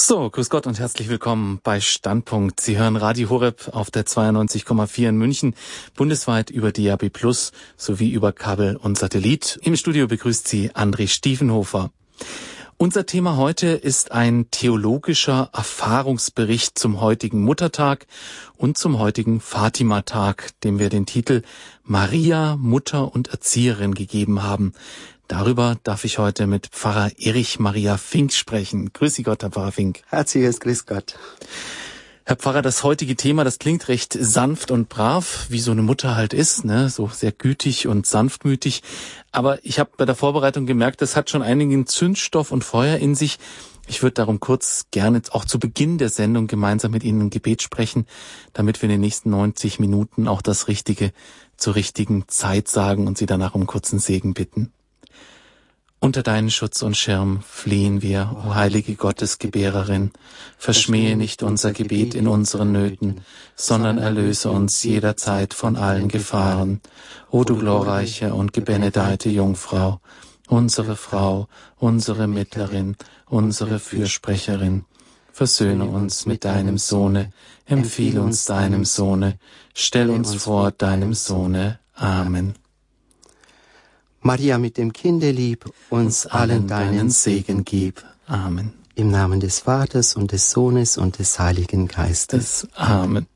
So, grüß Gott und herzlich willkommen bei Standpunkt. Sie hören Radio Horeb auf der 92,4 in München, bundesweit über DAB Plus sowie über Kabel und Satellit. Im Studio begrüßt Sie André Stiefenhofer. Unser Thema heute ist ein theologischer Erfahrungsbericht zum heutigen Muttertag und zum heutigen Fatima-Tag, dem wir den Titel Maria, Mutter und Erzieherin gegeben haben. Darüber darf ich heute mit Pfarrer Erich Maria Fink sprechen. Grüß Sie Gott, Herr Pfarrer Fink. Herzliches Grüß Gott. Herr Pfarrer, das heutige Thema, das klingt recht sanft und brav, wie so eine Mutter halt ist, ne? so sehr gütig und sanftmütig. Aber ich habe bei der Vorbereitung gemerkt, das hat schon einigen Zündstoff und Feuer in sich. Ich würde darum kurz gerne auch zu Beginn der Sendung gemeinsam mit Ihnen ein Gebet sprechen, damit wir in den nächsten 90 Minuten auch das Richtige zur richtigen Zeit sagen und Sie danach um kurzen Segen bitten. Unter deinen Schutz und Schirm fliehen wir, o heilige Gottesgebärerin. Verschmähe nicht unser Gebet in unseren Nöten, sondern erlöse uns jederzeit von allen Gefahren. O du glorreiche und gebenedeite Jungfrau, unsere Frau, unsere Mittlerin, unsere Fürsprecherin. Versöhne uns mit deinem Sohne, empfiehl uns deinem Sohne, stell uns vor deinem Sohne. Amen. Maria mit dem Kinde lieb, uns allen deinen Segen gib. Amen. Im Namen des Vaters und des Sohnes und des Heiligen Geistes. Amen.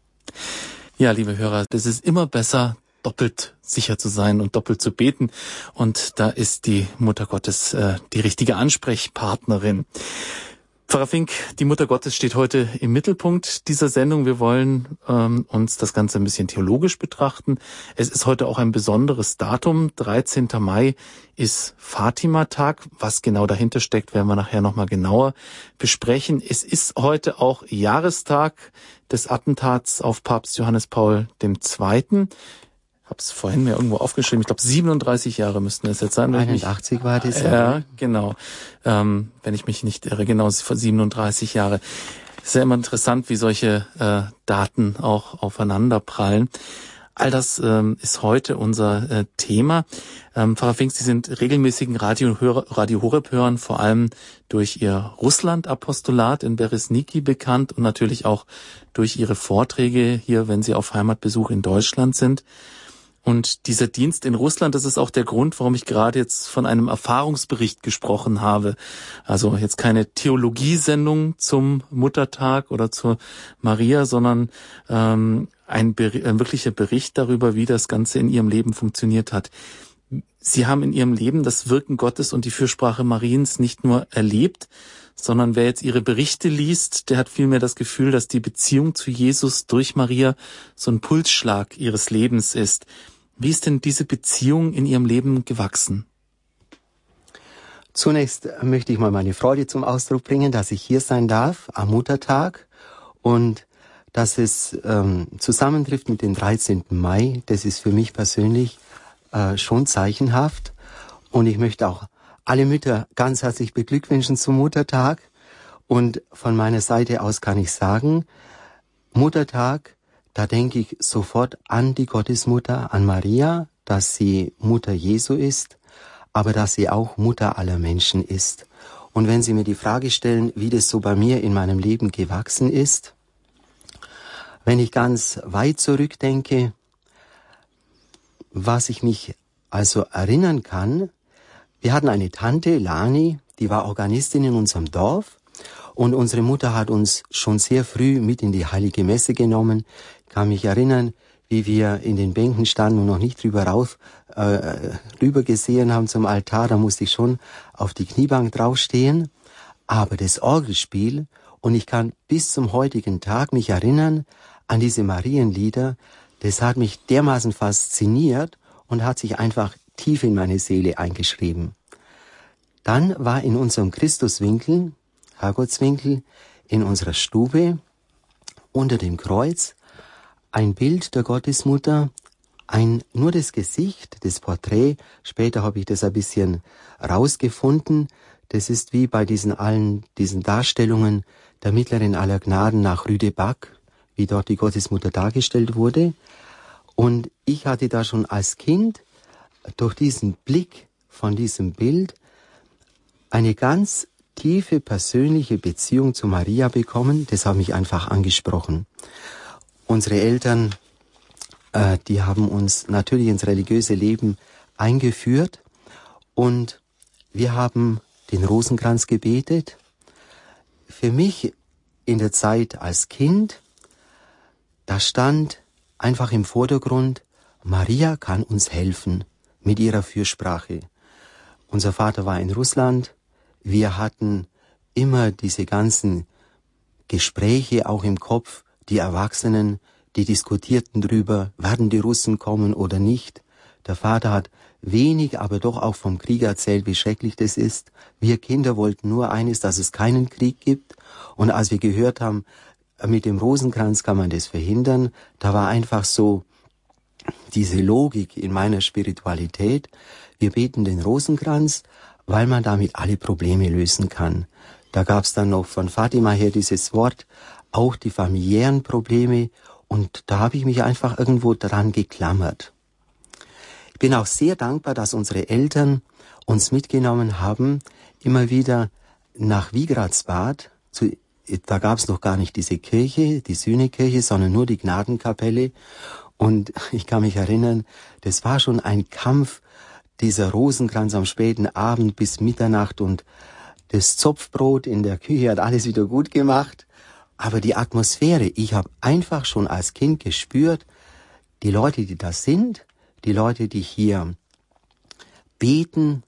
Ja, liebe Hörer, es ist immer besser, doppelt sicher zu sein und doppelt zu beten. Und da ist die Mutter Gottes äh, die richtige Ansprechpartnerin. Pfarrer Fink, die Mutter Gottes steht heute im Mittelpunkt dieser Sendung. Wir wollen ähm, uns das Ganze ein bisschen theologisch betrachten. Es ist heute auch ein besonderes Datum. 13. Mai ist Fatima-Tag. Was genau dahinter steckt, werden wir nachher nochmal genauer besprechen. Es ist heute auch Jahrestag des Attentats auf Papst Johannes Paul II habe es vorhin mir irgendwo aufgeschrieben. Ich glaube, 37 Jahre müssten es jetzt sein. 81 mich, war das. Ja, genau. Ähm, wenn ich mich nicht irre, genau, 37 Jahre. Ist ja immer interessant, wie solche äh, Daten auch aufeinander prallen. All das ähm, ist heute unser äh, Thema. Ähm, Pfarrer Fink, Sie sind regelmäßigen Radio, Radio Horeb-Hörern, vor allem durch Ihr Russland-Apostolat in Beresniki bekannt und natürlich auch durch Ihre Vorträge hier, wenn Sie auf Heimatbesuch in Deutschland sind. Und dieser Dienst in Russland, das ist auch der Grund, warum ich gerade jetzt von einem Erfahrungsbericht gesprochen habe. Also jetzt keine Theologiesendung zum Muttertag oder zur Maria, sondern ähm, ein, ein wirklicher Bericht darüber, wie das Ganze in ihrem Leben funktioniert hat. Sie haben in ihrem Leben das Wirken Gottes und die Fürsprache Mariens nicht nur erlebt, sondern wer jetzt ihre Berichte liest, der hat vielmehr das Gefühl, dass die Beziehung zu Jesus durch Maria so ein Pulsschlag ihres Lebens ist. Wie ist denn diese Beziehung in Ihrem Leben gewachsen? Zunächst möchte ich mal meine Freude zum Ausdruck bringen, dass ich hier sein darf am Muttertag und dass es ähm, zusammentrifft mit dem 13. Mai. Das ist für mich persönlich äh, schon zeichenhaft. Und ich möchte auch alle Mütter ganz herzlich beglückwünschen zum Muttertag. Und von meiner Seite aus kann ich sagen, Muttertag da denke ich sofort an die Gottesmutter, an Maria, dass sie Mutter Jesu ist, aber dass sie auch Mutter aller Menschen ist. Und wenn Sie mir die Frage stellen, wie das so bei mir in meinem Leben gewachsen ist, wenn ich ganz weit zurückdenke, was ich mich also erinnern kann, wir hatten eine Tante, Lani, die war Organistin in unserem Dorf. Und unsere Mutter hat uns schon sehr früh mit in die heilige Messe genommen. Kann mich erinnern, wie wir in den Bänken standen und noch nicht drüber rauf, äh, rüber gesehen haben zum Altar, da musste ich schon auf die Kniebank draufstehen. Aber das Orgelspiel, und ich kann bis zum heutigen Tag mich erinnern an diese Marienlieder, das hat mich dermaßen fasziniert und hat sich einfach tief in meine Seele eingeschrieben. Dann war in unserem Christuswinkel, Herrgottswinkel, in unserer Stube unter dem Kreuz ein Bild der Gottesmutter, ein, nur das Gesicht, das Porträt, später habe ich das ein bisschen rausgefunden, das ist wie bei diesen allen, diesen Darstellungen der Mittlerin aller Gnaden nach Rüdeback, wie dort die Gottesmutter dargestellt wurde. Und ich hatte da schon als Kind durch diesen Blick von diesem Bild eine ganz tiefe persönliche Beziehung zu Maria bekommen. Das hat mich einfach angesprochen. Unsere Eltern, äh, die haben uns natürlich ins religiöse Leben eingeführt und wir haben den Rosenkranz gebetet. Für mich in der Zeit als Kind, da stand einfach im Vordergrund, Maria kann uns helfen mit ihrer Fürsprache. Unser Vater war in Russland. Wir hatten immer diese ganzen Gespräche auch im Kopf, die Erwachsenen, die diskutierten drüber, werden die Russen kommen oder nicht. Der Vater hat wenig, aber doch auch vom Krieg erzählt, wie schrecklich das ist. Wir Kinder wollten nur eines, dass es keinen Krieg gibt. Und als wir gehört haben, mit dem Rosenkranz kann man das verhindern, da war einfach so diese Logik in meiner Spiritualität. Wir beten den Rosenkranz, weil man damit alle Probleme lösen kann. Da gab's dann noch von Fatima her dieses Wort, auch die familiären Probleme, und da habe ich mich einfach irgendwo dran geklammert. Ich bin auch sehr dankbar, dass unsere Eltern uns mitgenommen haben, immer wieder nach Wigradsbad, zu, da gab's noch gar nicht diese Kirche, die Sühnekirche, sondern nur die Gnadenkapelle. Und ich kann mich erinnern, das war schon ein Kampf, dieser Rosenkranz am späten Abend bis Mitternacht und das Zopfbrot in der Küche hat alles wieder gut gemacht. Aber die Atmosphäre, ich habe einfach schon als Kind gespürt, die Leute, die da sind, die Leute, die hier beten,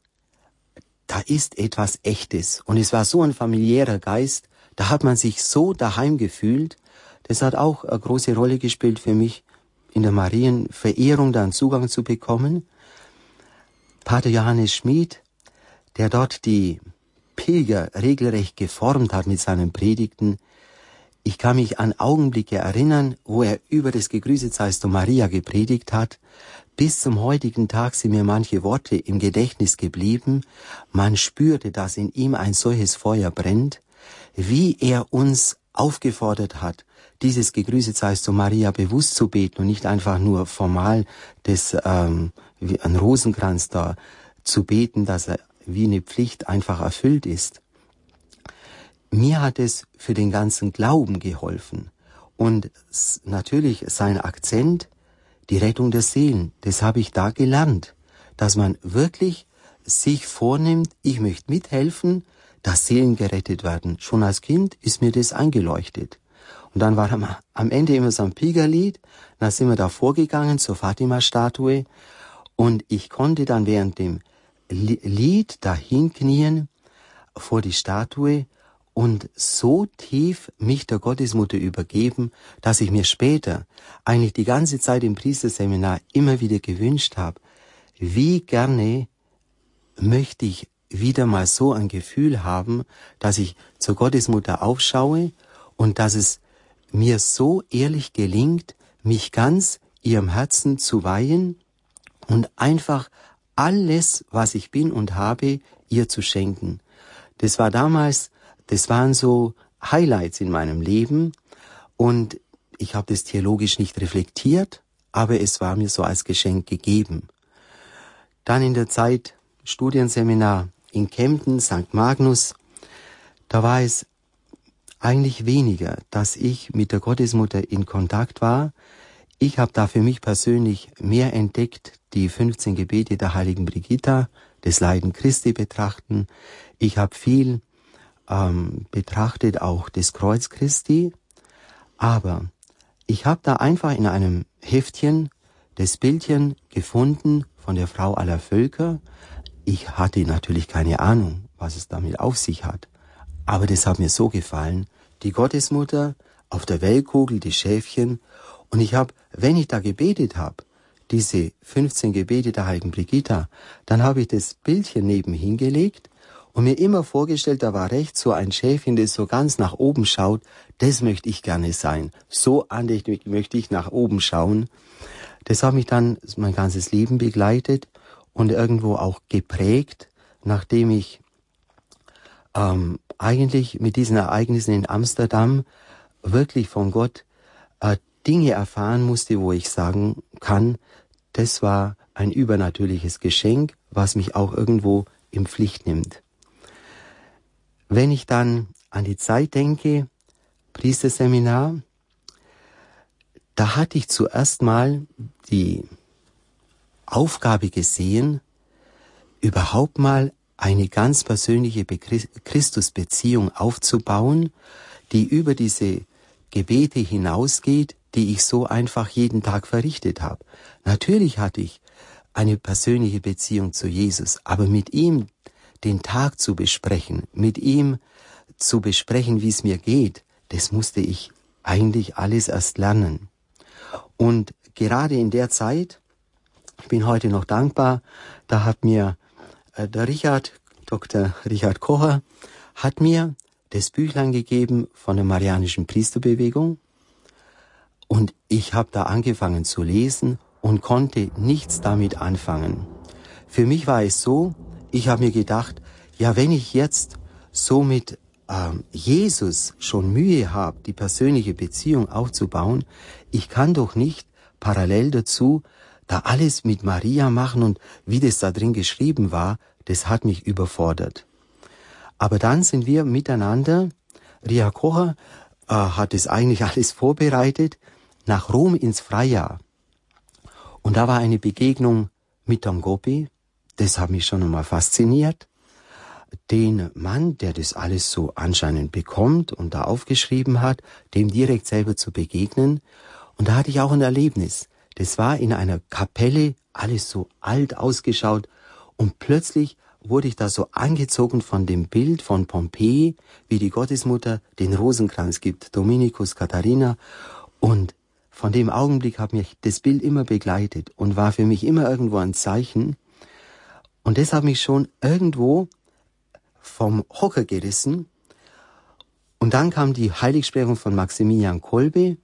da ist etwas Echtes. Und es war so ein familiärer Geist, da hat man sich so daheim gefühlt. Das hat auch eine große Rolle gespielt für mich, in der Marienverehrung dann Zugang zu bekommen. Pater Johannes Schmid, der dort die Pilger regelrecht geformt hat mit seinen Predigten. Ich kann mich an Augenblicke erinnern, wo er über das Gegrüßet seist du Maria gepredigt hat. Bis zum heutigen Tag sind mir manche Worte im Gedächtnis geblieben. Man spürte, dass in ihm ein solches Feuer brennt, wie er uns aufgefordert hat, dieses Gegrüßet seist du Maria bewusst zu beten und nicht einfach nur formal das ähm, wie ein Rosenkranz da zu beten, dass er wie eine Pflicht einfach erfüllt ist. Mir hat es für den ganzen Glauben geholfen und natürlich sein Akzent, die Rettung der Seelen, das habe ich da gelernt, dass man wirklich sich vornimmt, ich möchte mithelfen, dass Seelen gerettet werden. Schon als Kind ist mir das eingeleuchtet. Und dann war am Ende immer so ein Pilgerlied. Dann sind wir da vorgegangen zur Fatima-Statue. Und ich konnte dann während dem Lied dahin knien vor die Statue und so tief mich der Gottesmutter übergeben, dass ich mir später eigentlich die ganze Zeit im Priesterseminar immer wieder gewünscht habe, wie gerne möchte ich wieder mal so ein Gefühl haben, dass ich zur Gottesmutter aufschaue und dass es mir so ehrlich gelingt, mich ganz ihrem Herzen zu weihen und einfach alles, was ich bin und habe, ihr zu schenken. Das war damals, das waren so Highlights in meinem Leben und ich habe das theologisch nicht reflektiert, aber es war mir so als Geschenk gegeben. Dann in der Zeit Studienseminar in Kempten, St. Magnus, da war es eigentlich weniger, dass ich mit der Gottesmutter in Kontakt war. Ich habe da für mich persönlich mehr entdeckt, die 15 Gebete der heiligen Brigitta, des Leiden Christi betrachten. Ich habe viel ähm, betrachtet, auch des Kreuz Christi. Aber ich habe da einfach in einem Heftchen das Bildchen gefunden von der Frau aller Völker. Ich hatte natürlich keine Ahnung, was es damit auf sich hat. Aber das hat mir so gefallen. Die Gottesmutter, auf der Weltkugel die Schäfchen. Und ich habe, wenn ich da gebetet habe, diese 15 Gebete der heiligen Brigitta, dann habe ich das Bildchen nebenhin gelegt und mir immer vorgestellt, da war rechts so ein Schäfchen, das so ganz nach oben schaut. Das möchte ich gerne sein. So andächtig möchte ich nach oben schauen. Das hat mich dann mein ganzes Leben begleitet und irgendwo auch geprägt, nachdem ich ähm, eigentlich mit diesen Ereignissen in Amsterdam wirklich von Gott äh, Dinge erfahren musste, wo ich sagen kann, das war ein übernatürliches Geschenk, was mich auch irgendwo in Pflicht nimmt. wenn ich dann an die Zeit denke, Priesterseminar, da hatte ich zuerst mal die Aufgabe gesehen, überhaupt mal eine ganz persönliche Christusbeziehung aufzubauen, die über diese Gebete hinausgeht, die ich so einfach jeden Tag verrichtet habe. Natürlich hatte ich eine persönliche Beziehung zu Jesus, aber mit ihm den Tag zu besprechen, mit ihm zu besprechen, wie es mir geht, das musste ich eigentlich alles erst lernen. Und gerade in der Zeit, ich bin heute noch dankbar, da hat mir äh, der Richard, Dr. Richard Kocher, hat mir das Büchlein gegeben von der Marianischen Priesterbewegung und ich habe da angefangen zu lesen und konnte nichts damit anfangen. Für mich war es so, ich habe mir gedacht, ja, wenn ich jetzt so mit ähm, Jesus schon Mühe habe, die persönliche Beziehung aufzubauen, ich kann doch nicht parallel dazu da alles mit Maria machen und wie das da drin geschrieben war, das hat mich überfordert. Aber dann sind wir miteinander, Ria Kocher äh, hat es eigentlich alles vorbereitet, nach Rom ins Freijahr. Und da war eine Begegnung mit Don Gopi, das hat mich schon einmal fasziniert. Den Mann, der das alles so anscheinend bekommt und da aufgeschrieben hat, dem direkt selber zu begegnen. Und da hatte ich auch ein Erlebnis. Das war in einer Kapelle, alles so alt ausgeschaut, und plötzlich wurde ich da so angezogen von dem Bild von Pompeji, wie die Gottesmutter den Rosenkranz gibt, Dominikus Katharina. Und von dem Augenblick hat mich das Bild immer begleitet und war für mich immer irgendwo ein Zeichen. Und das hat mich schon irgendwo vom Hocker gerissen. Und dann kam die Heiligsprechung von Maximilian Kolbe.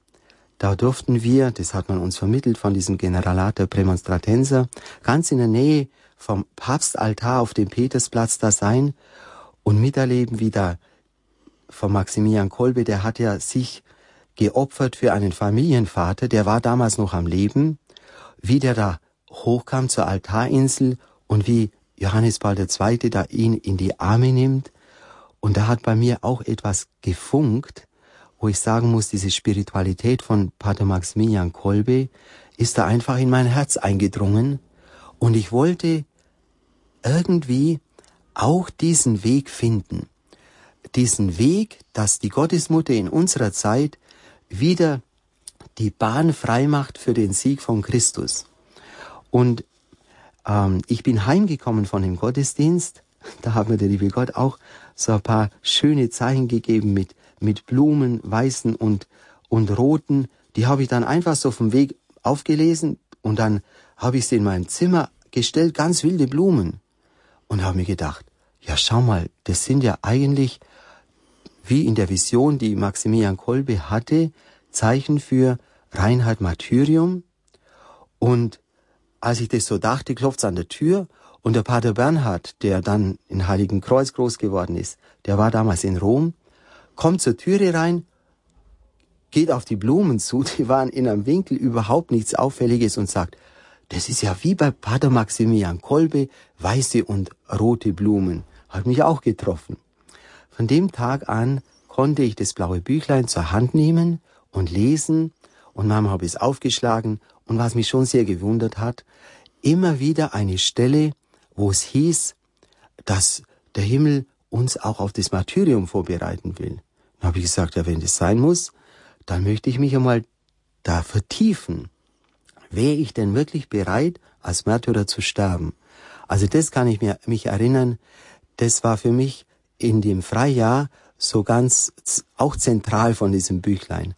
Da durften wir, das hat man uns vermittelt von diesem Generalater Prämonstratenser, ganz in der Nähe vom Papstaltar auf dem Petersplatz da sein und miterleben, wie da von Maximilian Kolbe, der hat ja sich geopfert für einen Familienvater, der war damals noch am Leben, wie der da hochkam zur Altarinsel und wie Johannes Paul II. da ihn in die Arme nimmt. Und da hat bei mir auch etwas gefunkt, wo ich sagen muss, diese Spiritualität von Pater Maximilian Kolbe ist da einfach in mein Herz eingedrungen. Und ich wollte irgendwie auch diesen Weg finden. Diesen Weg, dass die Gottesmutter in unserer Zeit wieder die Bahn frei macht für den Sieg von Christus. Und ähm, ich bin heimgekommen von dem Gottesdienst. Da hat mir der liebe Gott auch so ein paar schöne Zeichen gegeben mit, mit Blumen, weißen und, und roten. Die habe ich dann einfach so vom Weg aufgelesen und dann habe ich sie in mein Zimmer gestellt, ganz wilde Blumen und habe mir gedacht, ja schau mal, das sind ja eigentlich wie in der Vision, die Maximilian Kolbe hatte, Zeichen für Reinhard Martyrium. Und als ich das so dachte, klopft's an der Tür und der Pater Bernhard, der dann in Heiligen Kreuz groß geworden ist, der war damals in Rom, kommt zur Türe rein, geht auf die Blumen zu, die waren in einem Winkel überhaupt nichts Auffälliges und sagt, das ist ja wie bei Pater Maximilian Kolbe, weiße und rote Blumen. Hat mich auch getroffen. Von dem Tag an konnte ich das blaue Büchlein zur Hand nehmen und lesen und Mama habe es aufgeschlagen und was mich schon sehr gewundert hat, immer wieder eine Stelle, wo es hieß, dass der Himmel uns auch auf das Martyrium vorbereiten will. Dann habe ich gesagt, ja, wenn das sein muss, dann möchte ich mich einmal da vertiefen. Wäre ich denn wirklich bereit, als Märtyrer zu sterben? Also das kann ich mir, mich erinnern, das war für mich in dem Freijahr so ganz auch zentral von diesem Büchlein.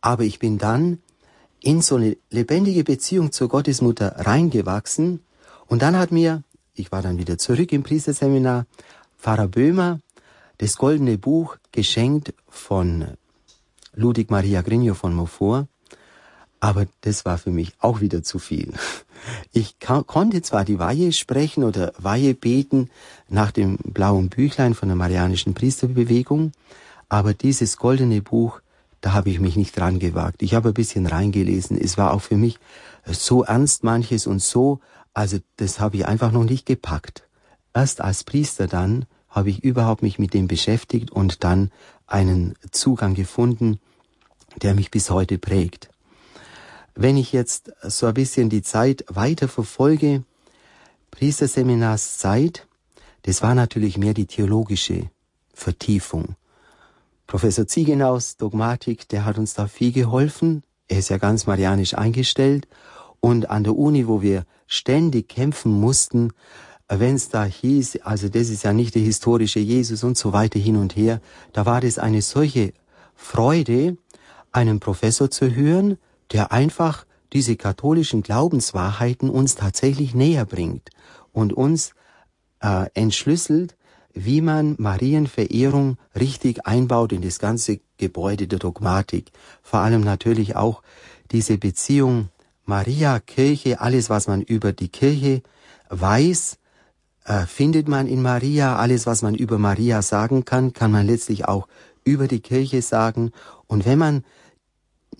Aber ich bin dann in so eine lebendige Beziehung zur Gottesmutter reingewachsen und dann hat mir, ich war dann wieder zurück im Priesterseminar, Pfarrer Böhmer das goldene Buch geschenkt von Ludwig Maria Grigno von Montfort aber das war für mich auch wieder zu viel. Ich konnte zwar die Weihe sprechen oder Weihe beten nach dem blauen Büchlein von der Marianischen Priesterbewegung, aber dieses goldene Buch, da habe ich mich nicht dran gewagt. Ich habe ein bisschen reingelesen. Es war auch für mich so ernst manches und so, also das habe ich einfach noch nicht gepackt. Erst als Priester dann habe ich überhaupt mich mit dem beschäftigt und dann einen Zugang gefunden, der mich bis heute prägt. Wenn ich jetzt so ein bisschen die Zeit weiter verfolge, Priesterseminarszeit, das war natürlich mehr die theologische Vertiefung. Professor Ziegenaus Dogmatik, der hat uns da viel geholfen. Er ist ja ganz marianisch eingestellt. Und an der Uni, wo wir ständig kämpfen mussten, wenn es da hieß, also das ist ja nicht der historische Jesus und so weiter hin und her, da war das eine solche Freude, einen Professor zu hören, der einfach diese katholischen Glaubenswahrheiten uns tatsächlich näher bringt und uns äh, entschlüsselt, wie man Marienverehrung richtig einbaut in das ganze Gebäude der Dogmatik. Vor allem natürlich auch diese Beziehung Maria, Kirche, alles was man über die Kirche weiß, findet man in Maria. Alles was man über Maria sagen kann, kann man letztlich auch über die Kirche sagen. Und wenn man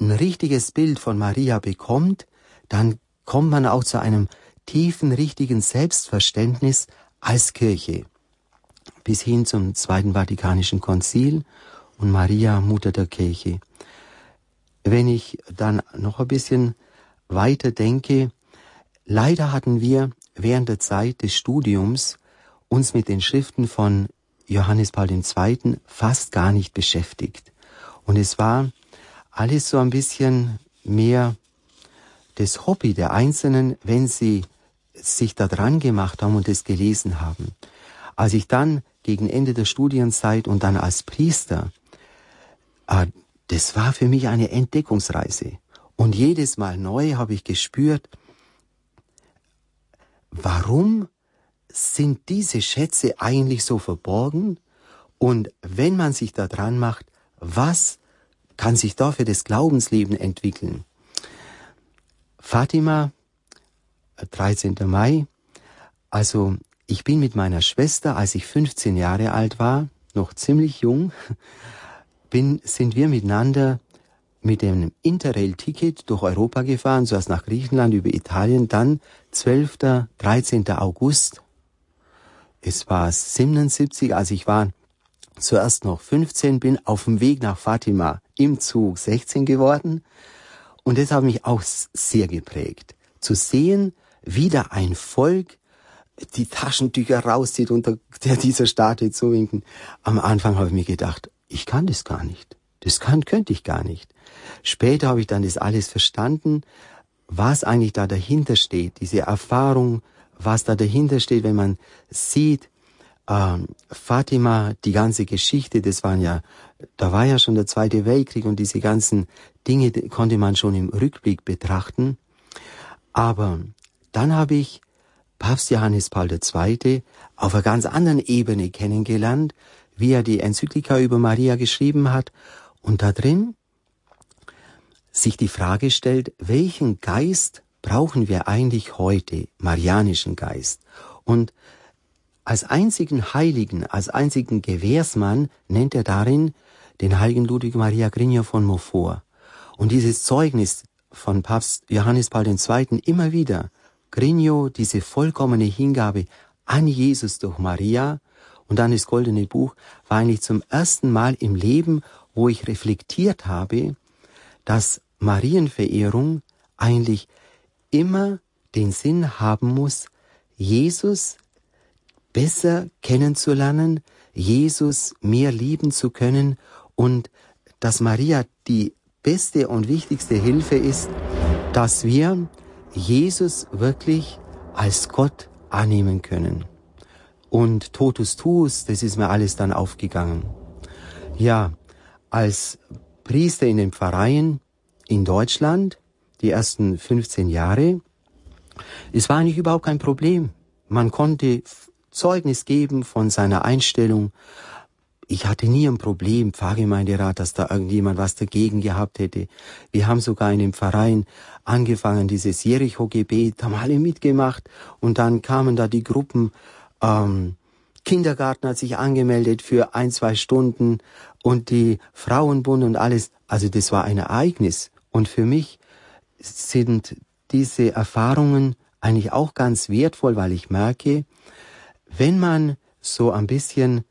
ein richtiges Bild von Maria bekommt, dann kommt man auch zu einem tiefen, richtigen Selbstverständnis als Kirche. Bis hin zum Zweiten Vatikanischen Konzil und Maria, Mutter der Kirche. Wenn ich dann noch ein bisschen weiter denke, leider hatten wir während der Zeit des Studiums uns mit den Schriften von Johannes Paul II. fast gar nicht beschäftigt. Und es war alles so ein bisschen mehr das Hobby der Einzelnen, wenn sie sich da dran gemacht haben und es gelesen haben. Als ich dann gegen Ende der Studienzeit und dann als Priester, äh, das war für mich eine Entdeckungsreise. Und jedes Mal neu habe ich gespürt, warum sind diese Schätze eigentlich so verborgen? Und wenn man sich da dran macht, was kann sich da für das Glaubensleben entwickeln? Fatima, 13. Mai, also ich bin mit meiner Schwester, als ich 15 Jahre alt war, noch ziemlich jung, bin, sind wir miteinander mit dem Interrail-Ticket durch Europa gefahren, zuerst nach Griechenland, über Italien, dann 12., 13. August. Es war 77, als ich war zuerst noch 15, bin auf dem Weg nach Fatima im Zug 16 geworden. Und das hat mich auch sehr geprägt. Zu sehen, wie da ein Volk die Taschentücher rauszieht und der dieser Statue zu winken. Am Anfang habe ich mir gedacht, ich kann das gar nicht. Das kann, könnte ich gar nicht. Später habe ich dann das alles verstanden, was eigentlich da dahinter steht, diese Erfahrung, was da dahinter steht, wenn man sieht, ähm, Fatima, die ganze Geschichte, das waren ja, da war ja schon der Zweite Weltkrieg und diese ganzen Dinge konnte man schon im Rückblick betrachten. Aber dann habe ich Papst Johannes Paul II. auf einer ganz anderen Ebene kennengelernt, wie er die Enzyklika über Maria geschrieben hat und da drin sich die Frage stellt, welchen Geist brauchen wir eigentlich heute, marianischen Geist? Und als einzigen Heiligen, als einzigen Gewährsmann nennt er darin den heiligen Ludwig Maria Grigno von Montfort. Und dieses Zeugnis von Papst Johannes Paul II. immer wieder, Grigno, diese vollkommene Hingabe an Jesus durch Maria und dann das goldene Buch, war eigentlich zum ersten Mal im Leben, wo ich reflektiert habe, dass Marienverehrung eigentlich immer den Sinn haben muss, Jesus besser kennenzulernen, Jesus mehr lieben zu können und dass Maria die beste und wichtigste Hilfe ist, dass wir Jesus wirklich als Gott annehmen können. Und Totus Tuus, das ist mir alles dann aufgegangen. Ja, als Priester in den Pfarreien in Deutschland, die ersten 15 Jahre, es war eigentlich überhaupt kein Problem. Man konnte Zeugnis geben von seiner Einstellung. Ich hatte nie ein Problem, Pfarrgemeinderat, dass da irgendjemand was dagegen gehabt hätte. Wir haben sogar in dem Verein angefangen, dieses Jericho-Gebet, haben alle mitgemacht und dann kamen da die Gruppen, ähm, Kindergarten hat sich angemeldet für ein, zwei Stunden und die Frauenbund und alles. Also das war ein Ereignis. Und für mich sind diese Erfahrungen eigentlich auch ganz wertvoll, weil ich merke, wenn man so ein bisschen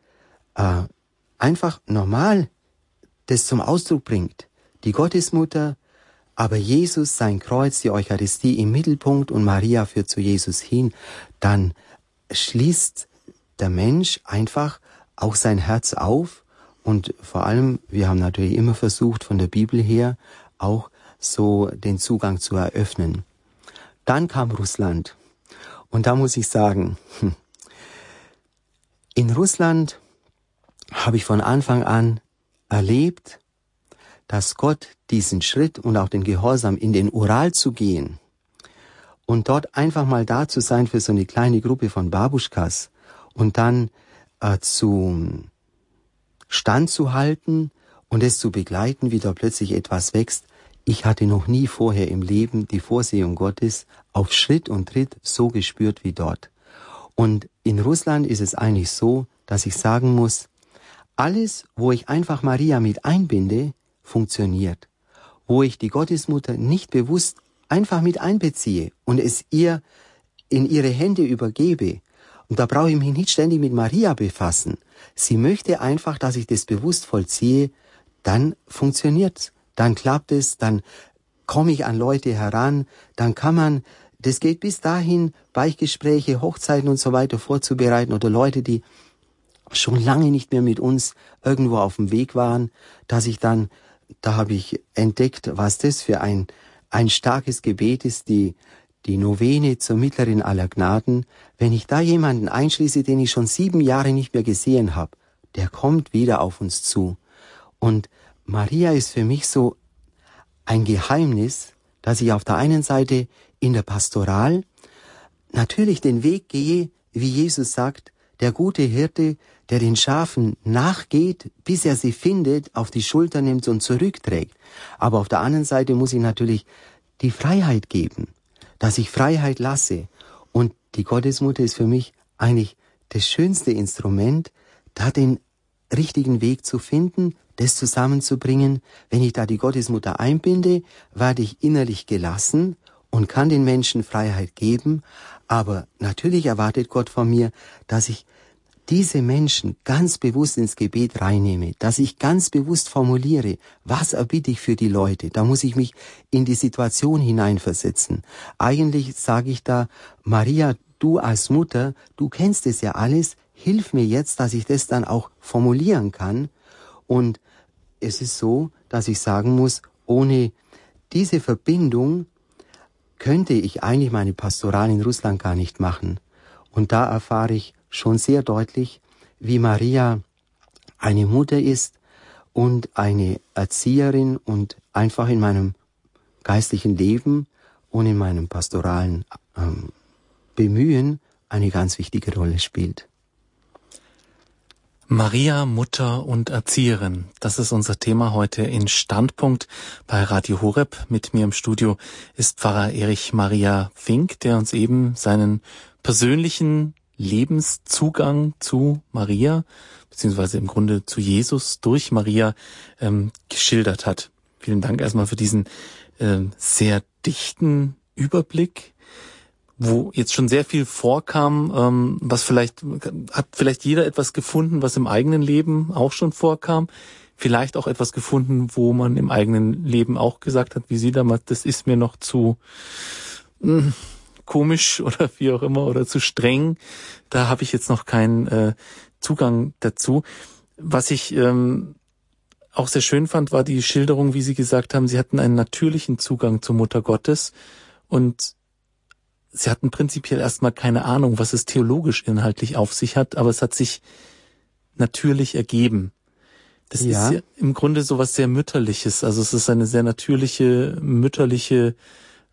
äh, einfach normal das zum Ausdruck bringt. Die Gottesmutter, aber Jesus, sein Kreuz, die Eucharistie im Mittelpunkt und Maria führt zu Jesus hin, dann schließt der Mensch einfach auch sein Herz auf und vor allem, wir haben natürlich immer versucht, von der Bibel her auch so den Zugang zu eröffnen. Dann kam Russland. Und da muss ich sagen, hm, in Russland habe ich von Anfang an erlebt, dass Gott diesen Schritt und auch den Gehorsam in den Ural zu gehen und dort einfach mal da zu sein für so eine kleine Gruppe von Babuschkas und dann äh, zu Stand zu halten und es zu begleiten, wie da plötzlich etwas wächst. Ich hatte noch nie vorher im Leben die Vorsehung Gottes auf Schritt und Tritt so gespürt wie dort. Und in Russland ist es eigentlich so, dass ich sagen muss, alles, wo ich einfach Maria mit einbinde, funktioniert. Wo ich die Gottesmutter nicht bewusst einfach mit einbeziehe und es ihr in ihre Hände übergebe, und da brauche ich mich nicht ständig mit Maria befassen. Sie möchte einfach, dass ich das bewusst vollziehe, dann funktioniert's, dann klappt es, dann komme ich an Leute heran, dann kann man, das geht bis dahin, Beichtgespräche, Hochzeiten und so weiter vorzubereiten oder Leute, die schon lange nicht mehr mit uns irgendwo auf dem Weg waren, dass ich dann, da habe ich entdeckt, was das für ein, ein starkes Gebet ist, die, die Novene zur Mittlerin aller Gnaden, wenn ich da jemanden einschließe, den ich schon sieben Jahre nicht mehr gesehen habe, der kommt wieder auf uns zu. Und Maria ist für mich so ein Geheimnis, dass ich auf der einen Seite in der Pastoral natürlich den Weg gehe, wie Jesus sagt, der gute Hirte, der den Schafen nachgeht, bis er sie findet, auf die Schulter nimmt und zurückträgt. Aber auf der anderen Seite muss ich natürlich die Freiheit geben dass ich Freiheit lasse. Und die Gottesmutter ist für mich eigentlich das schönste Instrument, da den richtigen Weg zu finden, das zusammenzubringen. Wenn ich da die Gottesmutter einbinde, werde ich innerlich gelassen und kann den Menschen Freiheit geben. Aber natürlich erwartet Gott von mir, dass ich diese Menschen ganz bewusst ins Gebet reinnehme, dass ich ganz bewusst formuliere, was erbitte ich für die Leute. Da muss ich mich in die Situation hineinversetzen. Eigentlich sage ich da, Maria, du als Mutter, du kennst es ja alles, hilf mir jetzt, dass ich das dann auch formulieren kann. Und es ist so, dass ich sagen muss, ohne diese Verbindung könnte ich eigentlich meine Pastoral in Russland gar nicht machen. Und da erfahre ich schon sehr deutlich, wie Maria eine Mutter ist und eine Erzieherin und einfach in meinem geistlichen Leben und in meinem pastoralen ähm, Bemühen eine ganz wichtige Rolle spielt. Maria, Mutter und Erzieherin. Das ist unser Thema heute in Standpunkt bei Radio Horeb. Mit mir im Studio ist Pfarrer Erich Maria Fink, der uns eben seinen persönlichen Lebenszugang zu Maria, beziehungsweise im Grunde zu Jesus durch Maria ähm, geschildert hat. Vielen Dank erstmal für diesen äh, sehr dichten Überblick, wo jetzt schon sehr viel vorkam, ähm, was vielleicht, hat vielleicht jeder etwas gefunden, was im eigenen Leben auch schon vorkam, vielleicht auch etwas gefunden, wo man im eigenen Leben auch gesagt hat, wie Sie damals, das ist mir noch zu, hm, komisch oder wie auch immer oder zu streng. Da habe ich jetzt noch keinen äh, Zugang dazu. Was ich ähm, auch sehr schön fand, war die Schilderung, wie Sie gesagt haben, Sie hatten einen natürlichen Zugang zur Mutter Gottes und Sie hatten prinzipiell erstmal keine Ahnung, was es theologisch inhaltlich auf sich hat, aber es hat sich natürlich ergeben. Das ja. ist ja im Grunde so was sehr Mütterliches. Also es ist eine sehr natürliche, mütterliche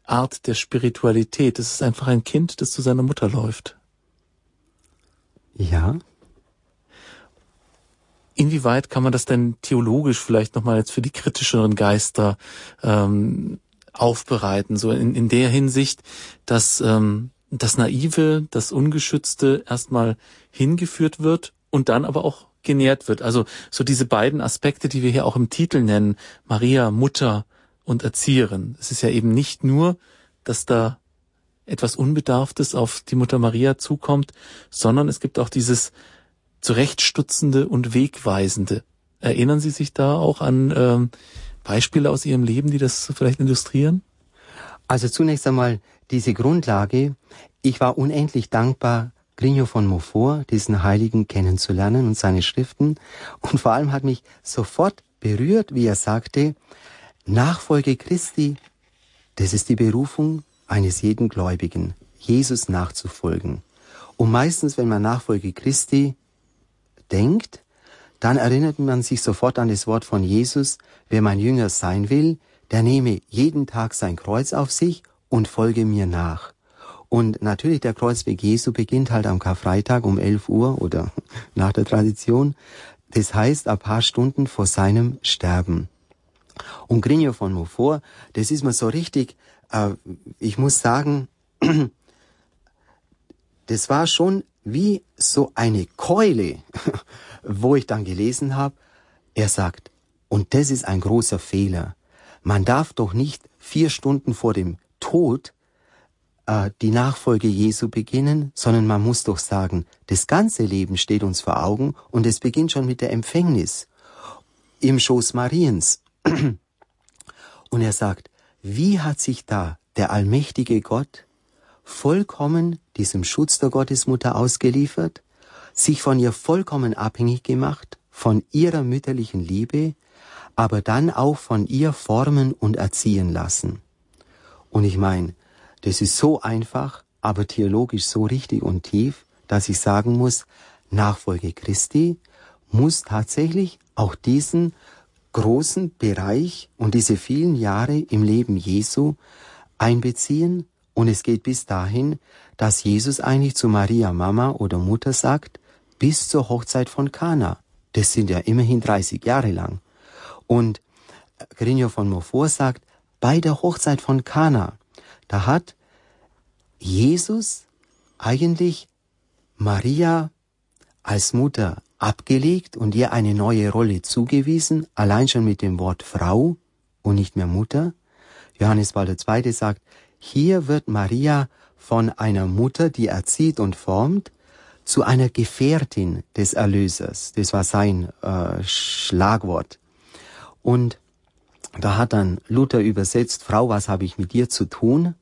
Art der Spiritualität. Es ist einfach ein Kind, das zu seiner Mutter läuft. Ja. Inwieweit kann man das denn theologisch vielleicht nochmal jetzt für die kritischeren Geister ähm, aufbereiten? So in, in der Hinsicht, dass ähm, das Naive, das Ungeschützte erstmal hingeführt wird und dann aber auch genährt wird. Also so diese beiden Aspekte, die wir hier auch im Titel nennen, Maria, Mutter, und Erzieherin. Es ist ja eben nicht nur, dass da etwas Unbedarftes auf die Mutter Maria zukommt, sondern es gibt auch dieses zurechtstutzende und wegweisende. Erinnern Sie sich da auch an ähm, Beispiele aus Ihrem Leben, die das vielleicht illustrieren? Also zunächst einmal diese Grundlage. Ich war unendlich dankbar, Grigno von Montfort, diesen Heiligen, kennenzulernen und seine Schriften. Und vor allem hat mich sofort berührt, wie er sagte, Nachfolge Christi, das ist die Berufung eines jeden Gläubigen, Jesus nachzufolgen. Und meistens, wenn man Nachfolge Christi denkt, dann erinnert man sich sofort an das Wort von Jesus, wer mein Jünger sein will, der nehme jeden Tag sein Kreuz auf sich und folge mir nach. Und natürlich der Kreuzweg Jesu beginnt halt am Karfreitag um 11 Uhr oder nach der Tradition. Das heißt, ein paar Stunden vor seinem Sterben. Und Grigno von Montfort, das ist mir so richtig, äh, ich muss sagen, das war schon wie so eine Keule, wo ich dann gelesen habe, er sagt, und das ist ein großer Fehler. Man darf doch nicht vier Stunden vor dem Tod äh, die Nachfolge Jesu beginnen, sondern man muss doch sagen, das ganze Leben steht uns vor Augen und es beginnt schon mit der Empfängnis im Schoß Mariens. Und er sagt, wie hat sich da der allmächtige Gott vollkommen diesem Schutz der Gottesmutter ausgeliefert, sich von ihr vollkommen abhängig gemacht, von ihrer mütterlichen Liebe, aber dann auch von ihr formen und erziehen lassen. Und ich meine, das ist so einfach, aber theologisch so richtig und tief, dass ich sagen muss, Nachfolge Christi muss tatsächlich auch diesen großen Bereich und diese vielen Jahre im Leben Jesu einbeziehen. Und es geht bis dahin, dass Jesus eigentlich zu Maria Mama oder Mutter sagt, bis zur Hochzeit von Kana. Das sind ja immerhin 30 Jahre lang. Und Grigno von Montfort sagt, bei der Hochzeit von Kana, da hat Jesus eigentlich Maria als Mutter abgelegt und ihr eine neue Rolle zugewiesen, allein schon mit dem Wort Frau und nicht mehr Mutter. Johannes Paul II. sagt, hier wird Maria von einer Mutter, die erzieht und formt, zu einer Gefährtin des Erlösers. Das war sein äh, Schlagwort. Und da hat dann Luther übersetzt, Frau, was habe ich mit dir zu tun?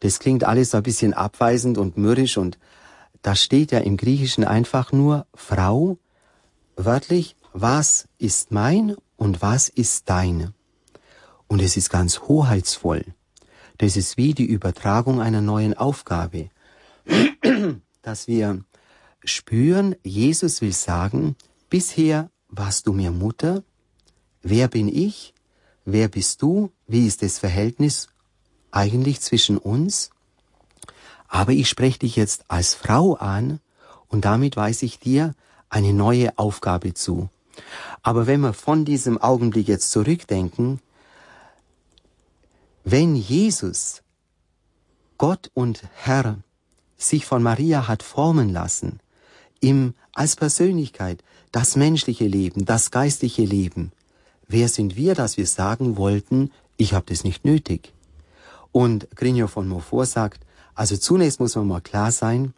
Das klingt alles so ein bisschen abweisend und mürrisch und da steht ja im Griechischen einfach nur Frau, wörtlich, was ist mein und was ist dein. Und es ist ganz hoheitsvoll. Das ist wie die Übertragung einer neuen Aufgabe, dass wir spüren, Jesus will sagen, bisher warst du mir Mutter, wer bin ich, wer bist du, wie ist das Verhältnis eigentlich zwischen uns, aber ich spreche dich jetzt als Frau an und damit weise ich dir eine neue Aufgabe zu. Aber wenn wir von diesem Augenblick jetzt zurückdenken, wenn Jesus, Gott und Herr, sich von Maria hat formen lassen, ihm als Persönlichkeit, das menschliche Leben, das geistliche Leben, wer sind wir, dass wir sagen wollten, ich habe das nicht nötig? Und Grigno von Montfort sagt, also zunächst muss man mal klar sein,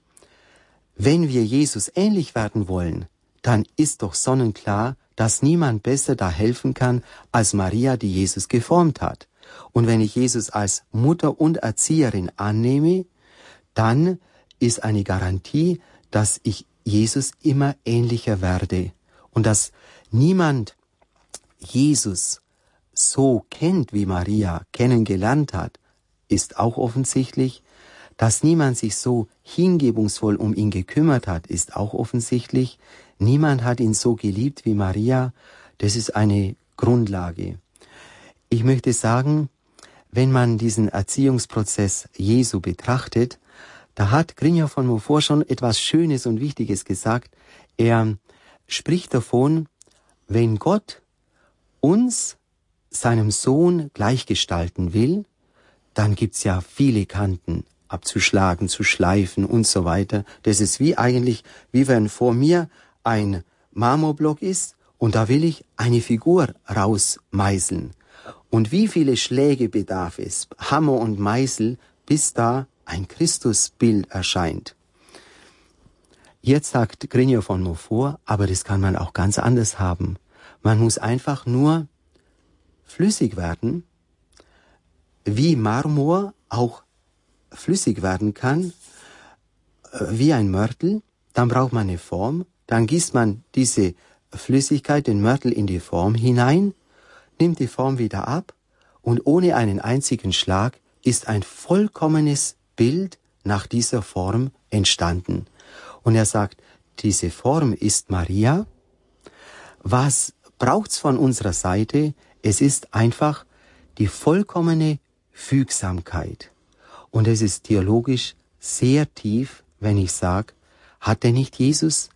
wenn wir Jesus ähnlich werden wollen, dann ist doch sonnenklar, dass niemand besser da helfen kann als Maria, die Jesus geformt hat. Und wenn ich Jesus als Mutter und Erzieherin annehme, dann ist eine Garantie, dass ich Jesus immer ähnlicher werde und dass niemand Jesus so kennt, wie Maria kennengelernt hat, ist auch offensichtlich. Dass niemand sich so hingebungsvoll um ihn gekümmert hat, ist auch offensichtlich. Niemand hat ihn so geliebt wie Maria. Das ist eine Grundlage. Ich möchte sagen, wenn man diesen Erziehungsprozess Jesu betrachtet, da hat Grignon von Montfort schon etwas Schönes und Wichtiges gesagt. Er spricht davon, wenn Gott uns seinem Sohn gleichgestalten will, dann gibt's ja viele Kanten abzuschlagen, zu schleifen und so weiter. Das ist wie eigentlich, wie wenn vor mir ein Marmorblock ist und da will ich eine Figur rausmeißeln. Und wie viele Schläge bedarf es, Hammer und Meißel, bis da ein Christusbild erscheint. Jetzt sagt Grigno von Montfort, aber das kann man auch ganz anders haben. Man muss einfach nur flüssig werden, wie Marmor auch flüssig werden kann, äh, wie ein Mörtel, dann braucht man eine Form, dann gießt man diese Flüssigkeit, den Mörtel in die Form hinein, nimmt die Form wieder ab und ohne einen einzigen Schlag ist ein vollkommenes Bild nach dieser Form entstanden. Und er sagt, diese Form ist Maria. Was braucht's von unserer Seite? Es ist einfach die vollkommene Fügsamkeit. Und es ist theologisch sehr tief, wenn ich sage, hat denn nicht Jesus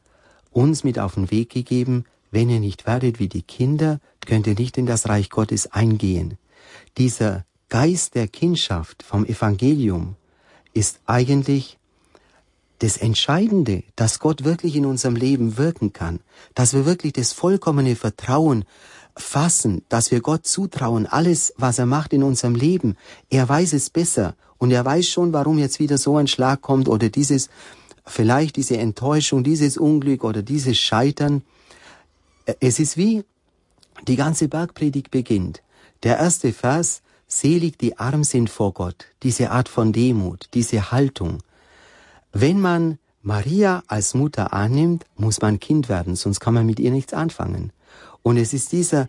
uns mit auf den Weg gegeben, wenn ihr nicht werdet wie die Kinder, könnt ihr nicht in das Reich Gottes eingehen. Dieser Geist der Kindschaft vom Evangelium ist eigentlich das Entscheidende, dass Gott wirklich in unserem Leben wirken kann, dass wir wirklich das vollkommene Vertrauen fassen, dass wir Gott zutrauen, alles, was er macht in unserem Leben, er weiß es besser und er weiß schon, warum jetzt wieder so ein Schlag kommt oder dieses, vielleicht diese Enttäuschung, dieses Unglück oder dieses Scheitern. Es ist wie die ganze Bergpredigt beginnt. Der erste Vers, selig die arm sind vor Gott, diese Art von Demut, diese Haltung. Wenn man Maria als Mutter annimmt, muss man Kind werden, sonst kann man mit ihr nichts anfangen. Und es ist dieser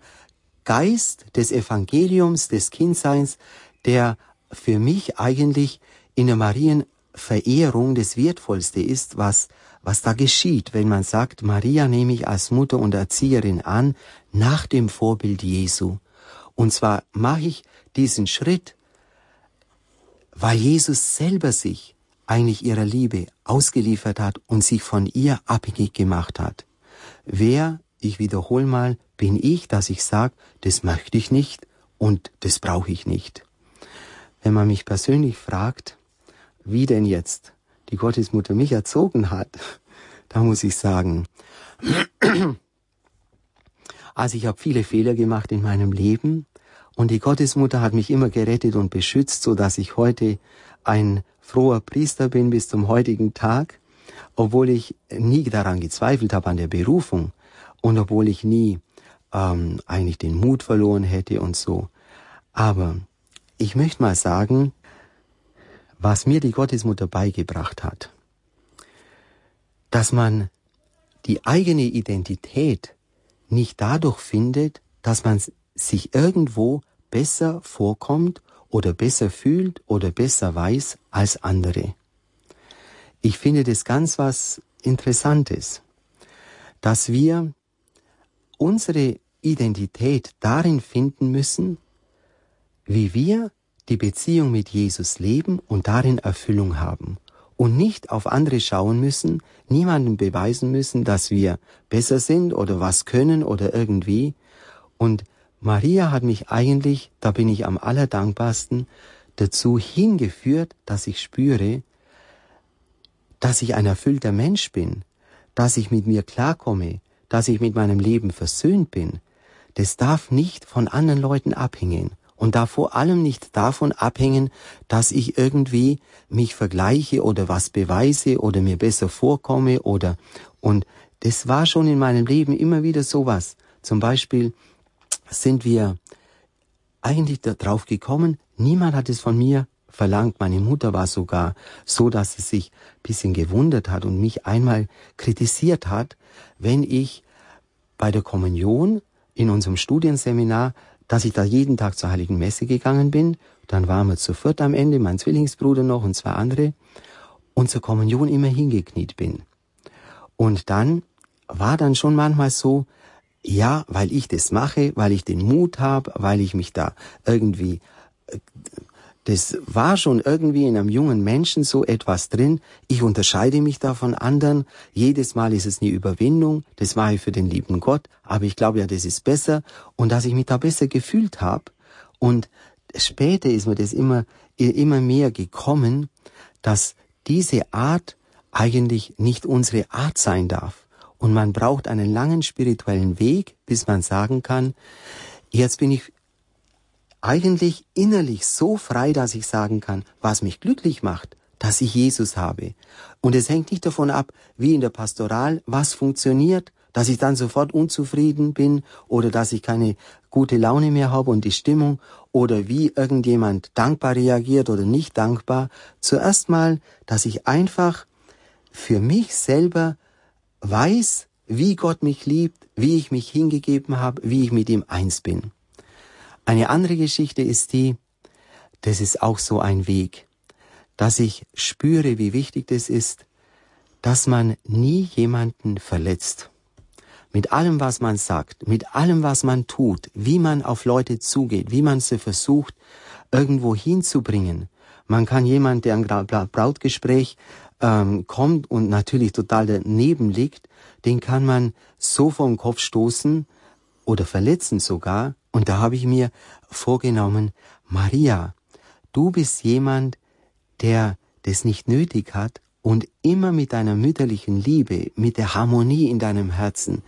Geist des Evangeliums, des Kindseins, der für mich eigentlich in der Marienverehrung das Wertvollste ist, was, was da geschieht, wenn man sagt, Maria nehme ich als Mutter und Erzieherin an, nach dem Vorbild Jesu. Und zwar mache ich diesen Schritt, weil Jesus selber sich eigentlich ihrer Liebe ausgeliefert hat und sich von ihr abhängig gemacht hat. Wer, ich wiederhole mal, bin ich, dass ich sage, das möchte ich nicht und das brauche ich nicht. Wenn man mich persönlich fragt, wie denn jetzt die Gottesmutter mich erzogen hat, da muss ich sagen, also ich habe viele Fehler gemacht in meinem Leben und die Gottesmutter hat mich immer gerettet und beschützt, so dass ich heute ein froher Priester bin bis zum heutigen Tag, obwohl ich nie daran gezweifelt habe an der Berufung und obwohl ich nie ähm, eigentlich den Mut verloren hätte und so. Aber ich möchte mal sagen, was mir die Gottesmutter beigebracht hat, dass man die eigene Identität nicht dadurch findet, dass man sich irgendwo besser vorkommt oder besser fühlt oder besser weiß als andere. Ich finde das ganz was Interessantes, dass wir unsere Identität darin finden müssen, wie wir die Beziehung mit Jesus leben und darin Erfüllung haben und nicht auf andere schauen müssen, niemandem beweisen müssen, dass wir besser sind oder was können oder irgendwie. Und Maria hat mich eigentlich, da bin ich am allerdankbarsten, dazu hingeführt, dass ich spüre, dass ich ein erfüllter Mensch bin, dass ich mit mir klarkomme, dass ich mit meinem Leben versöhnt bin. Das darf nicht von anderen Leuten abhängen und darf vor allem nicht davon abhängen, dass ich irgendwie mich vergleiche oder was beweise oder mir besser vorkomme oder und das war schon in meinem Leben immer wieder sowas. Zum Beispiel sind wir eigentlich darauf gekommen, niemand hat es von mir verlangt. Meine Mutter war sogar so, dass sie sich bisschen gewundert hat und mich einmal kritisiert hat, wenn ich bei der Kommunion in unserem Studienseminar, dass ich da jeden Tag zur Heiligen Messe gegangen bin. Dann waren wir zu viert am Ende, mein Zwillingsbruder noch und zwei andere, und zur Kommunion immer hingekniet bin. Und dann war dann schon manchmal so, ja, weil ich das mache, weil ich den Mut habe, weil ich mich da irgendwie das war schon irgendwie in einem jungen Menschen so etwas drin. Ich unterscheide mich da von anderen. Jedes Mal ist es eine Überwindung. Das mache ich für den lieben Gott. Aber ich glaube ja, das ist besser. Und dass ich mich da besser gefühlt habe. Und später ist mir das immer, immer mehr gekommen, dass diese Art eigentlich nicht unsere Art sein darf. Und man braucht einen langen spirituellen Weg, bis man sagen kann, jetzt bin ich eigentlich innerlich so frei, dass ich sagen kann, was mich glücklich macht, dass ich Jesus habe. Und es hängt nicht davon ab, wie in der Pastoral, was funktioniert, dass ich dann sofort unzufrieden bin oder dass ich keine gute Laune mehr habe und die Stimmung oder wie irgendjemand dankbar reagiert oder nicht dankbar. Zuerst mal, dass ich einfach für mich selber weiß, wie Gott mich liebt, wie ich mich hingegeben habe, wie ich mit ihm eins bin. Eine andere Geschichte ist die, das ist auch so ein Weg, dass ich spüre, wie wichtig das ist, dass man nie jemanden verletzt. Mit allem, was man sagt, mit allem, was man tut, wie man auf Leute zugeht, wie man sie versucht, irgendwo hinzubringen. Man kann jemand, der ein Brautgespräch ähm, kommt und natürlich total daneben liegt, den kann man so vom Kopf stoßen oder verletzen sogar. Und da habe ich mir vorgenommen, Maria, du bist jemand, der das nicht nötig hat und immer mit deiner mütterlichen Liebe, mit der Harmonie in deinem Herzen,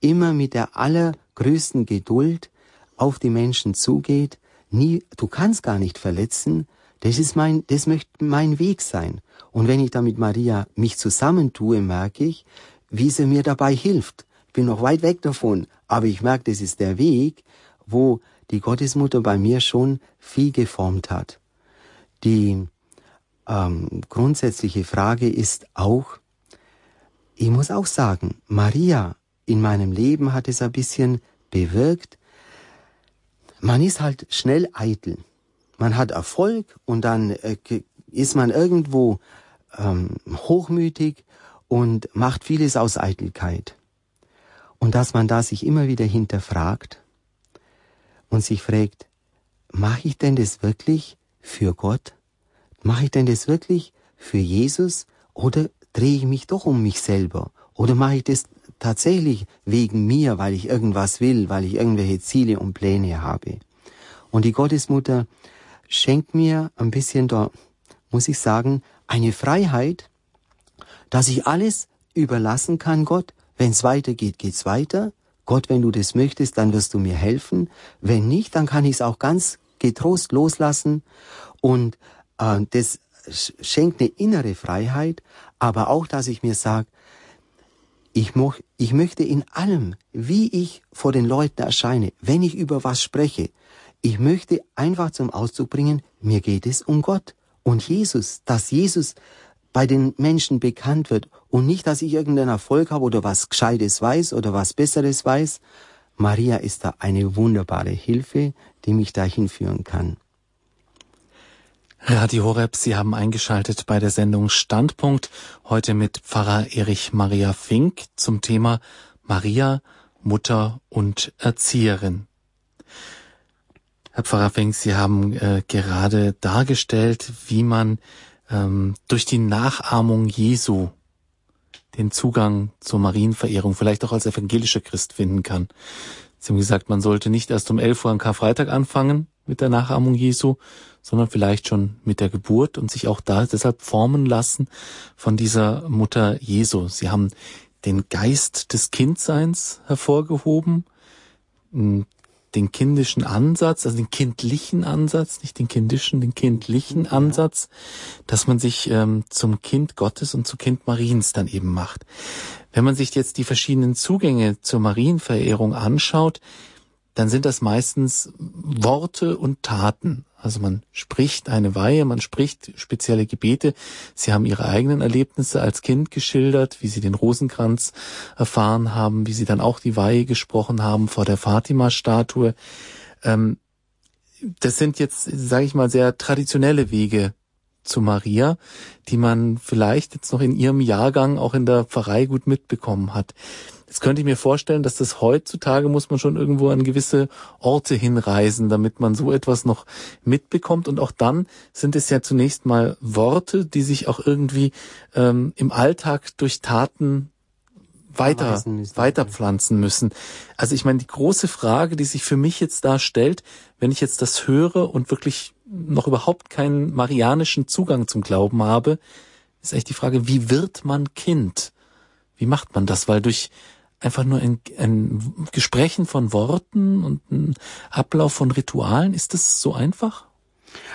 immer mit der allergrößten Geduld auf die Menschen zugeht, nie, du kannst gar nicht verletzen, das ist mein, das möchte mein Weg sein. Und wenn ich da mit Maria mich zusammentue, merke ich, wie sie mir dabei hilft. Ich bin noch weit weg davon, aber ich merke, das ist der Weg, wo die Gottesmutter bei mir schon viel geformt hat. Die ähm, grundsätzliche Frage ist auch, ich muss auch sagen, Maria in meinem Leben hat es ein bisschen bewirkt, man ist halt schnell eitel. Man hat Erfolg und dann äh, ist man irgendwo ähm, hochmütig und macht vieles aus Eitelkeit. Und dass man da sich immer wieder hinterfragt und sich fragt, mache ich denn das wirklich für Gott? Mache ich denn das wirklich für Jesus oder drehe ich mich doch um mich selber? Oder mache ich das tatsächlich wegen mir, weil ich irgendwas will, weil ich irgendwelche Ziele und Pläne habe? Und die Gottesmutter schenkt mir ein bisschen da, muss ich sagen, eine Freiheit, dass ich alles überlassen kann Gott. Wenn es weitergeht, geht's weiter. Gott, wenn du das möchtest, dann wirst du mir helfen. Wenn nicht, dann kann ich es auch ganz getrost loslassen. Und äh, das schenkt eine innere Freiheit, aber auch, dass ich mir sage, ich, moch, ich möchte in allem, wie ich vor den Leuten erscheine, wenn ich über was spreche, ich möchte einfach zum Ausdruck bringen, mir geht es um Gott und Jesus, dass Jesus bei den Menschen bekannt wird und nicht, dass ich irgendeinen Erfolg habe oder was Gescheites weiß oder was Besseres weiß. Maria ist da eine wunderbare Hilfe, die mich dahin führen kann. Radio Horeb, Sie haben eingeschaltet bei der Sendung Standpunkt, heute mit Pfarrer Erich Maria Fink zum Thema Maria, Mutter und Erzieherin. Herr Pfarrer Fink, Sie haben äh, gerade dargestellt, wie man ähm, durch die Nachahmung Jesu den Zugang zur Marienverehrung vielleicht auch als evangelischer Christ finden kann. Sie haben gesagt, man sollte nicht erst um 11 Uhr am Karfreitag anfangen mit der Nachahmung Jesu, sondern vielleicht schon mit der Geburt und sich auch da deshalb formen lassen von dieser Mutter Jesu. Sie haben den Geist des Kindseins hervorgehoben, den kindischen Ansatz, also den kindlichen Ansatz, nicht den kindischen, den kindlichen Ansatz, dass man sich ähm, zum Kind Gottes und zum Kind Mariens dann eben macht. Wenn man sich jetzt die verschiedenen Zugänge zur Marienverehrung anschaut, dann sind das meistens Worte und Taten. Also man spricht eine Weihe, man spricht spezielle Gebete. Sie haben ihre eigenen Erlebnisse als Kind geschildert, wie sie den Rosenkranz erfahren haben, wie sie dann auch die Weihe gesprochen haben vor der Fatima-Statue. Ähm, das sind jetzt, sage ich mal, sehr traditionelle Wege zu Maria, die man vielleicht jetzt noch in ihrem Jahrgang auch in der Pfarrei gut mitbekommen hat. Jetzt könnte ich mir vorstellen, dass das heutzutage muss man schon irgendwo an gewisse Orte hinreisen, damit man so etwas noch mitbekommt. Und auch dann sind es ja zunächst mal Worte, die sich auch irgendwie ähm, im Alltag durch Taten weiter, weiterpflanzen müssen. Also ich meine, die große Frage, die sich für mich jetzt da stellt, wenn ich jetzt das höre und wirklich noch überhaupt keinen marianischen Zugang zum Glauben habe, ist echt die Frage, wie wird man Kind? Wie macht man das? Weil durch einfach nur ein, ein Gesprächen von Worten und ein Ablauf von Ritualen? Ist das so einfach?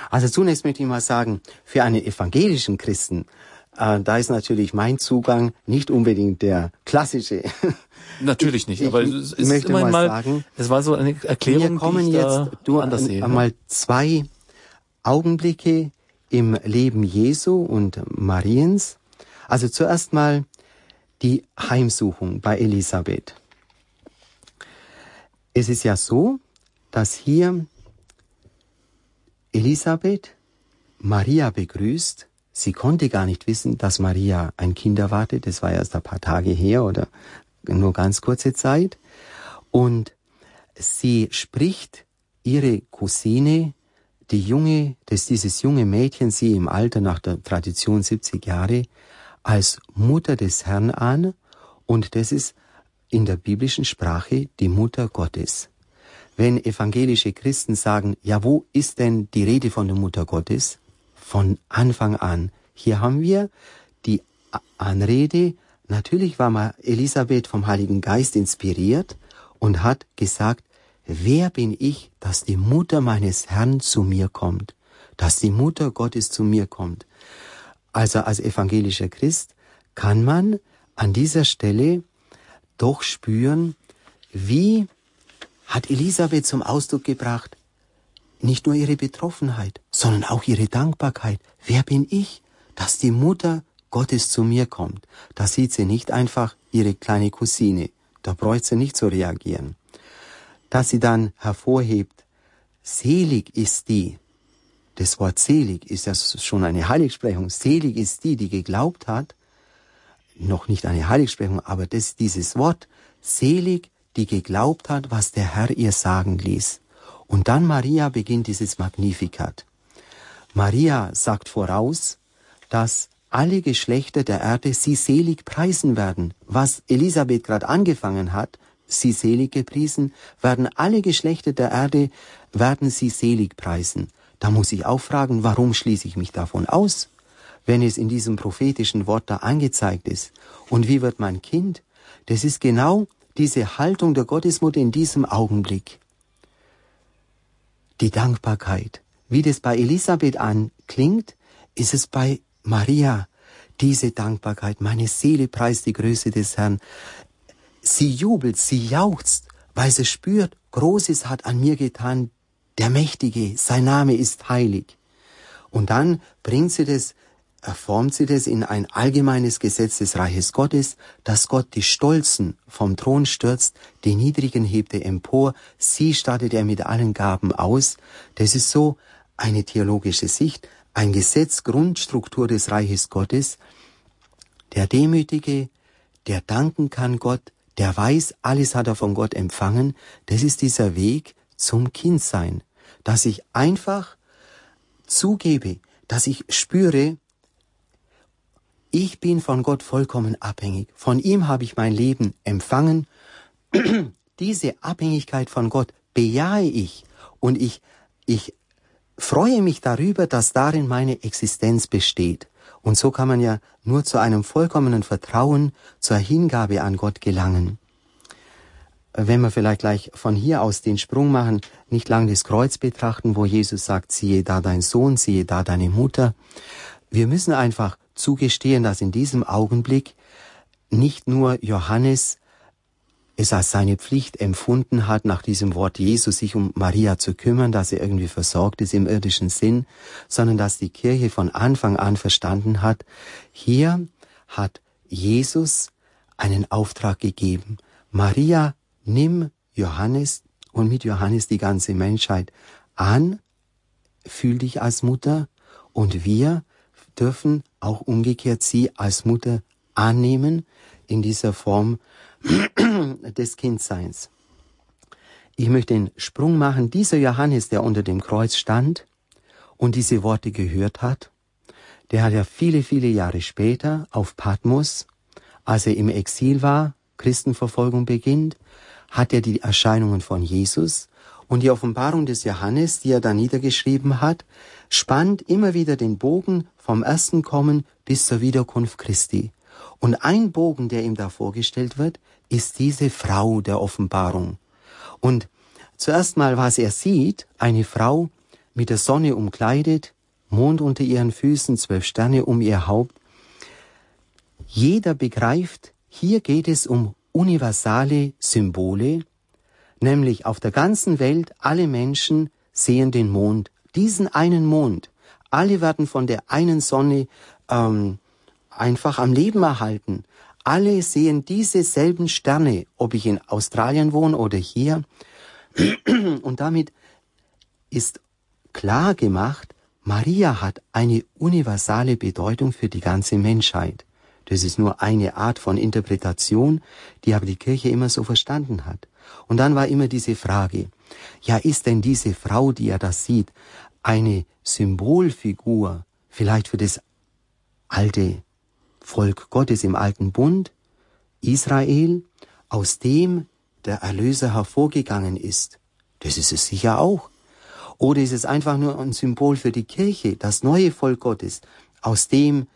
Also zunächst möchte ich mal sagen, für einen evangelischen Christen, äh, da ist natürlich mein Zugang nicht unbedingt der klassische. Natürlich nicht, aber es ist möchte immerhin mal, sagen, es war so eine Erklärung, wir kommen die ich jetzt du, anders sehe. einmal zwei Augenblicke im Leben Jesu und Mariens. Also zuerst mal die Heimsuchung bei Elisabeth. Es ist ja so, dass hier Elisabeth Maria begrüßt. Sie konnte gar nicht wissen, dass Maria ein Kind erwartet. Das war erst ein paar Tage her oder nur ganz kurze Zeit. Und sie spricht ihre Cousine, die junge, dass dieses junge Mädchen sie im Alter nach der Tradition 70 Jahre als Mutter des Herrn an und das ist in der biblischen Sprache die Mutter Gottes. Wenn evangelische Christen sagen, ja, wo ist denn die Rede von der Mutter Gottes? Von Anfang an. Hier haben wir die Anrede. Natürlich war mal Elisabeth vom Heiligen Geist inspiriert und hat gesagt, wer bin ich, dass die Mutter meines Herrn zu mir kommt, dass die Mutter Gottes zu mir kommt. Also als evangelischer Christ kann man an dieser Stelle doch spüren, wie hat Elisabeth zum Ausdruck gebracht, nicht nur ihre Betroffenheit, sondern auch ihre Dankbarkeit. Wer bin ich, dass die Mutter Gottes zu mir kommt? Da sieht sie nicht einfach ihre kleine Cousine. Da bräuchte sie nicht zu reagieren. Dass sie dann hervorhebt, selig ist die, das Wort selig ist ja schon eine Heiligsprechung. Selig ist die, die geglaubt hat. Noch nicht eine Heiligsprechung, aber das, dieses Wort selig, die geglaubt hat, was der Herr ihr sagen ließ. Und dann Maria beginnt dieses Magnificat. Maria sagt voraus, dass alle Geschlechter der Erde sie selig preisen werden. Was Elisabeth gerade angefangen hat, sie selig gepriesen, werden alle Geschlechter der Erde, werden sie selig preisen. Da muss ich auch fragen, warum schließe ich mich davon aus, wenn es in diesem prophetischen Wort da angezeigt ist? Und wie wird mein Kind? Das ist genau diese Haltung der Gottesmutter in diesem Augenblick. Die Dankbarkeit. Wie das bei Elisabeth anklingt, ist es bei Maria diese Dankbarkeit. Meine Seele preist die Größe des Herrn. Sie jubelt, sie jauchzt, weil sie spürt, Großes hat an mir getan der Mächtige, sein Name ist heilig. Und dann bringt sie das, erformt sie das in ein allgemeines Gesetz des Reiches Gottes, dass Gott die Stolzen vom Thron stürzt, die Niedrigen hebt er empor, sie stattet er mit allen Gaben aus. Das ist so eine theologische Sicht, ein Gesetz, Grundstruktur des Reiches Gottes. Der Demütige, der danken kann Gott, der weiß, alles hat er von Gott empfangen, das ist dieser Weg zum Kindsein dass ich einfach zugebe, dass ich spüre, ich bin von Gott vollkommen abhängig. Von ihm habe ich mein Leben empfangen. Diese Abhängigkeit von Gott bejahe ich und ich, ich freue mich darüber, dass darin meine Existenz besteht. Und so kann man ja nur zu einem vollkommenen Vertrauen, zur Hingabe an Gott gelangen wenn wir vielleicht gleich von hier aus den Sprung machen, nicht lang das Kreuz betrachten, wo Jesus sagt, siehe da dein Sohn, siehe da deine Mutter. Wir müssen einfach zugestehen, dass in diesem Augenblick nicht nur Johannes es als seine Pflicht empfunden hat, nach diesem Wort Jesus sich um Maria zu kümmern, dass er irgendwie versorgt ist im irdischen Sinn, sondern dass die Kirche von Anfang an verstanden hat, hier hat Jesus einen Auftrag gegeben. Maria nimm Johannes und mit Johannes die ganze Menschheit an, fühl dich als Mutter und wir dürfen auch umgekehrt sie als Mutter annehmen in dieser Form des Kindseins. Ich möchte den Sprung machen. Dieser Johannes, der unter dem Kreuz stand und diese Worte gehört hat, der hat ja viele, viele Jahre später auf Patmos, als er im Exil war, Christenverfolgung beginnt, hat er die Erscheinungen von Jesus und die Offenbarung des Johannes, die er da niedergeschrieben hat, spannt immer wieder den Bogen vom ersten Kommen bis zur Wiederkunft Christi. Und ein Bogen, der ihm da vorgestellt wird, ist diese Frau der Offenbarung. Und zuerst mal, was er sieht, eine Frau mit der Sonne umkleidet, Mond unter ihren Füßen, zwölf Sterne um ihr Haupt. Jeder begreift, hier geht es um universale Symbole, nämlich auf der ganzen Welt alle Menschen sehen den Mond, diesen einen Mond. Alle werden von der einen Sonne ähm, einfach am Leben erhalten. Alle sehen diese selben Sterne, ob ich in Australien wohne oder hier. Und damit ist klar gemacht, Maria hat eine universale Bedeutung für die ganze Menschheit. Das ist nur eine Art von Interpretation, die aber die Kirche immer so verstanden hat. Und dann war immer diese Frage, ja, ist denn diese Frau, die er da sieht, eine Symbolfigur vielleicht für das alte Volk Gottes im alten Bund, Israel, aus dem der Erlöser hervorgegangen ist? Das ist es sicher auch. Oder ist es einfach nur ein Symbol für die Kirche, das neue Volk Gottes, aus dem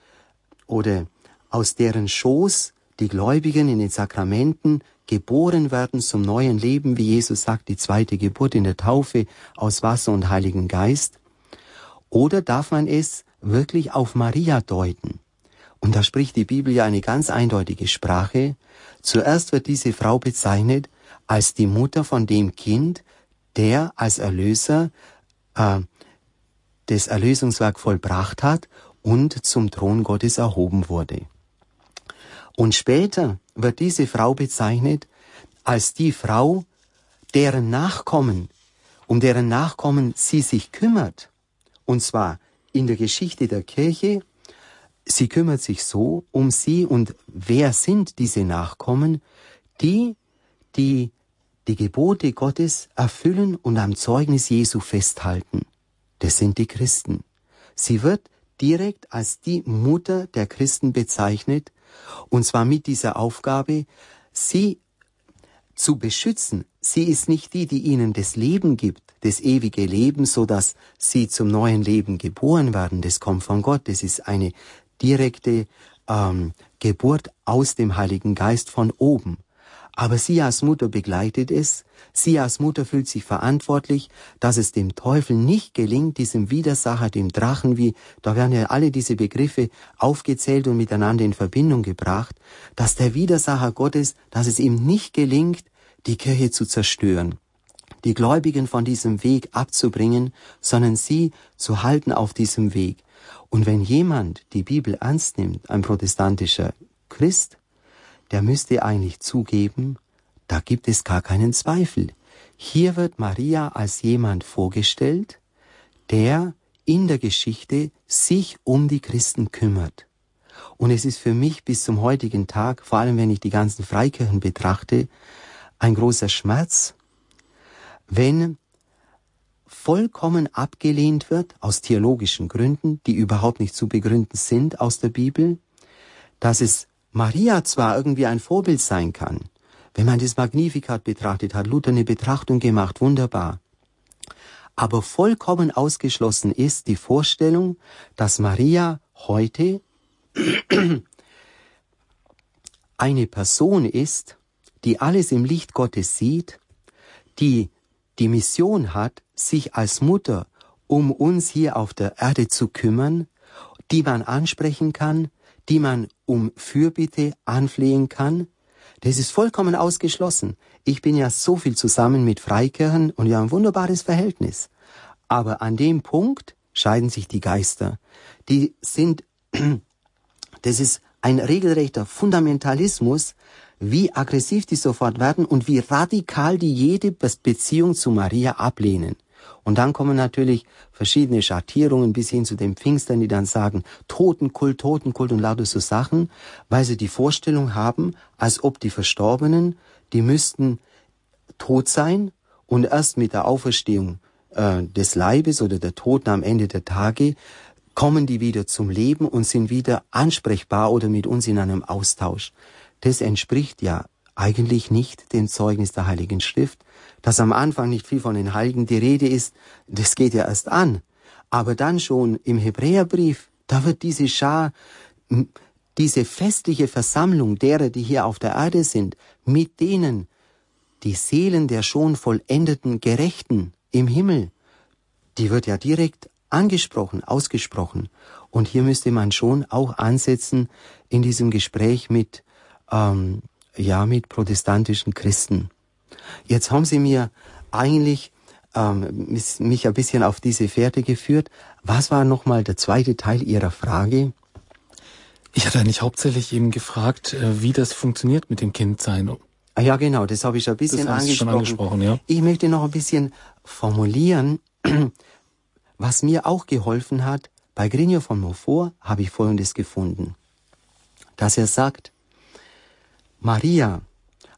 oder aus deren Schoß die Gläubigen in den Sakramenten geboren werden zum neuen Leben, wie Jesus sagt, die zweite Geburt in der Taufe aus Wasser und Heiligen Geist? Oder darf man es wirklich auf Maria deuten? Und da spricht die Bibel ja eine ganz eindeutige Sprache. Zuerst wird diese Frau bezeichnet als die Mutter von dem Kind, der als Erlöser äh, das Erlösungswerk vollbracht hat und zum Thron Gottes erhoben wurde. Und später wird diese Frau bezeichnet als die Frau, deren Nachkommen, um deren Nachkommen sie sich kümmert. Und zwar in der Geschichte der Kirche, sie kümmert sich so um sie und wer sind diese Nachkommen, die, die die Gebote Gottes erfüllen und am Zeugnis Jesu festhalten. Das sind die Christen. Sie wird direkt als die Mutter der Christen bezeichnet, und zwar mit dieser Aufgabe, sie zu beschützen. Sie ist nicht die, die ihnen das Leben gibt, das ewige Leben, so dass sie zum neuen Leben geboren werden. Das kommt von Gott. Das ist eine direkte ähm, Geburt aus dem Heiligen Geist von oben. Aber sie als Mutter begleitet es, sie als Mutter fühlt sich verantwortlich, dass es dem Teufel nicht gelingt, diesem Widersacher, dem Drachen, wie, da werden ja alle diese Begriffe aufgezählt und miteinander in Verbindung gebracht, dass der Widersacher Gottes, dass es ihm nicht gelingt, die Kirche zu zerstören, die Gläubigen von diesem Weg abzubringen, sondern sie zu halten auf diesem Weg. Und wenn jemand die Bibel ernst nimmt, ein protestantischer Christ, der müsste eigentlich zugeben, da gibt es gar keinen Zweifel. Hier wird Maria als jemand vorgestellt, der in der Geschichte sich um die Christen kümmert. Und es ist für mich bis zum heutigen Tag, vor allem wenn ich die ganzen Freikirchen betrachte, ein großer Schmerz, wenn vollkommen abgelehnt wird aus theologischen Gründen, die überhaupt nicht zu begründen sind aus der Bibel, dass es Maria zwar irgendwie ein Vorbild sein kann, wenn man das Magnificat betrachtet, hat Luther eine Betrachtung gemacht, wunderbar. Aber vollkommen ausgeschlossen ist die Vorstellung, dass Maria heute eine Person ist, die alles im Licht Gottes sieht, die die Mission hat, sich als Mutter um uns hier auf der Erde zu kümmern, die man ansprechen kann, die man um Fürbitte anflehen kann, das ist vollkommen ausgeschlossen. Ich bin ja so viel zusammen mit Freikirchen und wir haben ein wunderbares Verhältnis. Aber an dem Punkt scheiden sich die Geister. Die sind, das ist ein regelrechter Fundamentalismus, wie aggressiv die sofort werden und wie radikal die jede Beziehung zu Maria ablehnen. Und dann kommen natürlich verschiedene Schattierungen bis hin zu den Pfingstern, die dann sagen, Totenkult, Totenkult und lauter so Sachen, weil sie die Vorstellung haben, als ob die Verstorbenen, die müssten tot sein und erst mit der Auferstehung äh, des Leibes oder der Toten am Ende der Tage kommen die wieder zum Leben und sind wieder ansprechbar oder mit uns in einem Austausch. Das entspricht ja eigentlich nicht dem Zeugnis der Heiligen Schrift, dass am Anfang nicht viel von den Heiligen die Rede ist, das geht ja erst an. Aber dann schon im Hebräerbrief, da wird diese Schar, diese festliche Versammlung derer, die hier auf der Erde sind, mit denen die Seelen der schon vollendeten Gerechten im Himmel die wird ja direkt angesprochen, ausgesprochen. Und hier müsste man schon auch ansetzen in diesem Gespräch mit, ähm, ja, mit protestantischen Christen. Jetzt haben Sie mir eigentlich ähm, mich ein bisschen auf diese Fährte geführt. Was war nochmal der zweite Teil Ihrer Frage? Ich hatte eigentlich hauptsächlich eben gefragt, äh, wie das funktioniert mit dem Kindsein. Ah, ja, genau, das habe ich ein bisschen das angesprochen. Schon angesprochen ja. Ich möchte noch ein bisschen formulieren, was mir auch geholfen hat. Bei Grigno von Montfort habe ich Folgendes gefunden, dass er sagt, Maria,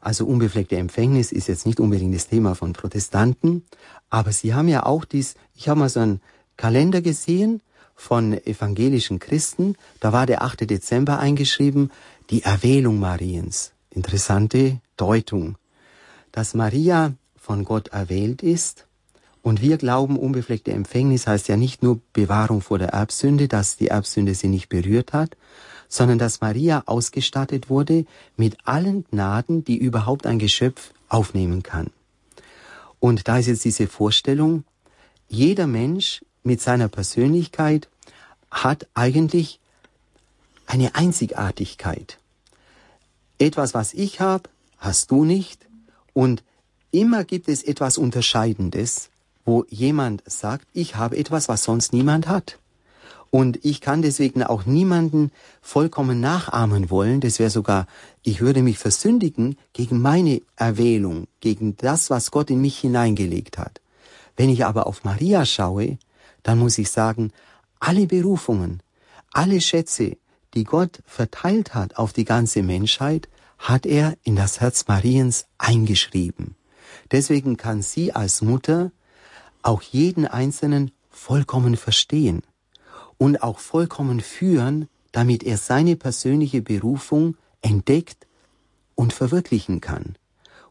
also unbefleckte Empfängnis ist jetzt nicht unbedingt das Thema von Protestanten, aber sie haben ja auch dies, ich habe mal so einen Kalender gesehen von evangelischen Christen, da war der 8. Dezember eingeschrieben, die Erwählung Mariens. Interessante Deutung, dass Maria von Gott erwählt ist und wir glauben, unbefleckte Empfängnis heißt ja nicht nur Bewahrung vor der Erbsünde, dass die Erbsünde sie nicht berührt hat, sondern dass Maria ausgestattet wurde mit allen Gnaden, die überhaupt ein Geschöpf aufnehmen kann. Und da ist jetzt diese Vorstellung, jeder Mensch mit seiner Persönlichkeit hat eigentlich eine Einzigartigkeit. Etwas, was ich habe, hast du nicht. Und immer gibt es etwas Unterscheidendes, wo jemand sagt, ich habe etwas, was sonst niemand hat. Und ich kann deswegen auch niemanden vollkommen nachahmen wollen. Das wäre sogar, ich würde mich versündigen gegen meine Erwählung, gegen das, was Gott in mich hineingelegt hat. Wenn ich aber auf Maria schaue, dann muss ich sagen, alle Berufungen, alle Schätze, die Gott verteilt hat auf die ganze Menschheit, hat er in das Herz Mariens eingeschrieben. Deswegen kann sie als Mutter auch jeden Einzelnen vollkommen verstehen und auch vollkommen führen, damit er seine persönliche Berufung entdeckt und verwirklichen kann.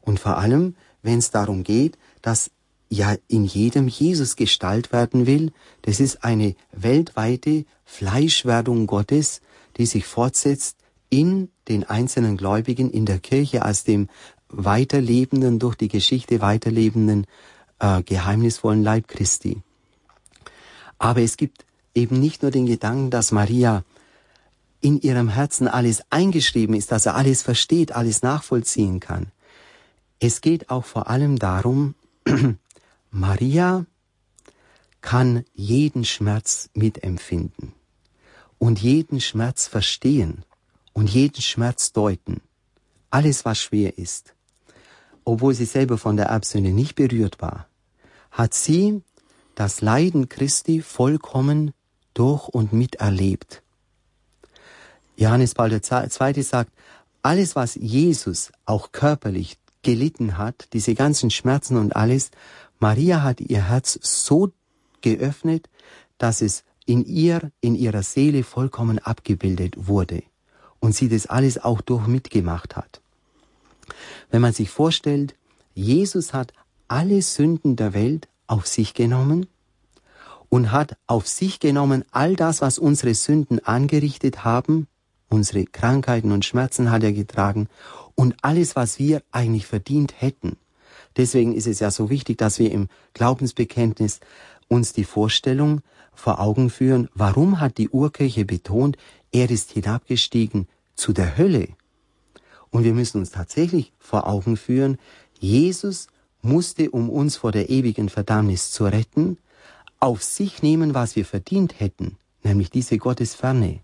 Und vor allem, wenn es darum geht, dass ja in jedem Jesus Gestalt werden will, das ist eine weltweite Fleischwerdung Gottes, die sich fortsetzt in den einzelnen Gläubigen in der Kirche als dem weiterlebenden, durch die Geschichte weiterlebenden, äh, geheimnisvollen Leib Christi. Aber es gibt eben nicht nur den Gedanken, dass Maria in ihrem Herzen alles eingeschrieben ist, dass er alles versteht, alles nachvollziehen kann. Es geht auch vor allem darum, Maria kann jeden Schmerz mitempfinden und jeden Schmerz verstehen und jeden Schmerz deuten. Alles, was schwer ist. Obwohl sie selber von der Erbsünde nicht berührt war, hat sie das Leiden Christi vollkommen durch und miterlebt. Johannes Paul II. sagt, alles, was Jesus auch körperlich gelitten hat, diese ganzen Schmerzen und alles, Maria hat ihr Herz so geöffnet, dass es in ihr, in ihrer Seele vollkommen abgebildet wurde und sie das alles auch durch mitgemacht hat. Wenn man sich vorstellt, Jesus hat alle Sünden der Welt auf sich genommen und hat auf sich genommen all das, was unsere Sünden angerichtet haben, unsere Krankheiten und Schmerzen hat er getragen und alles, was wir eigentlich verdient hätten. Deswegen ist es ja so wichtig, dass wir im Glaubensbekenntnis uns die Vorstellung vor Augen führen, warum hat die Urkirche betont, er ist hinabgestiegen zu der Hölle. Und wir müssen uns tatsächlich vor Augen führen, Jesus musste, um uns vor der ewigen Verdammnis zu retten, auf sich nehmen, was wir verdient hätten, nämlich diese Gottesferne,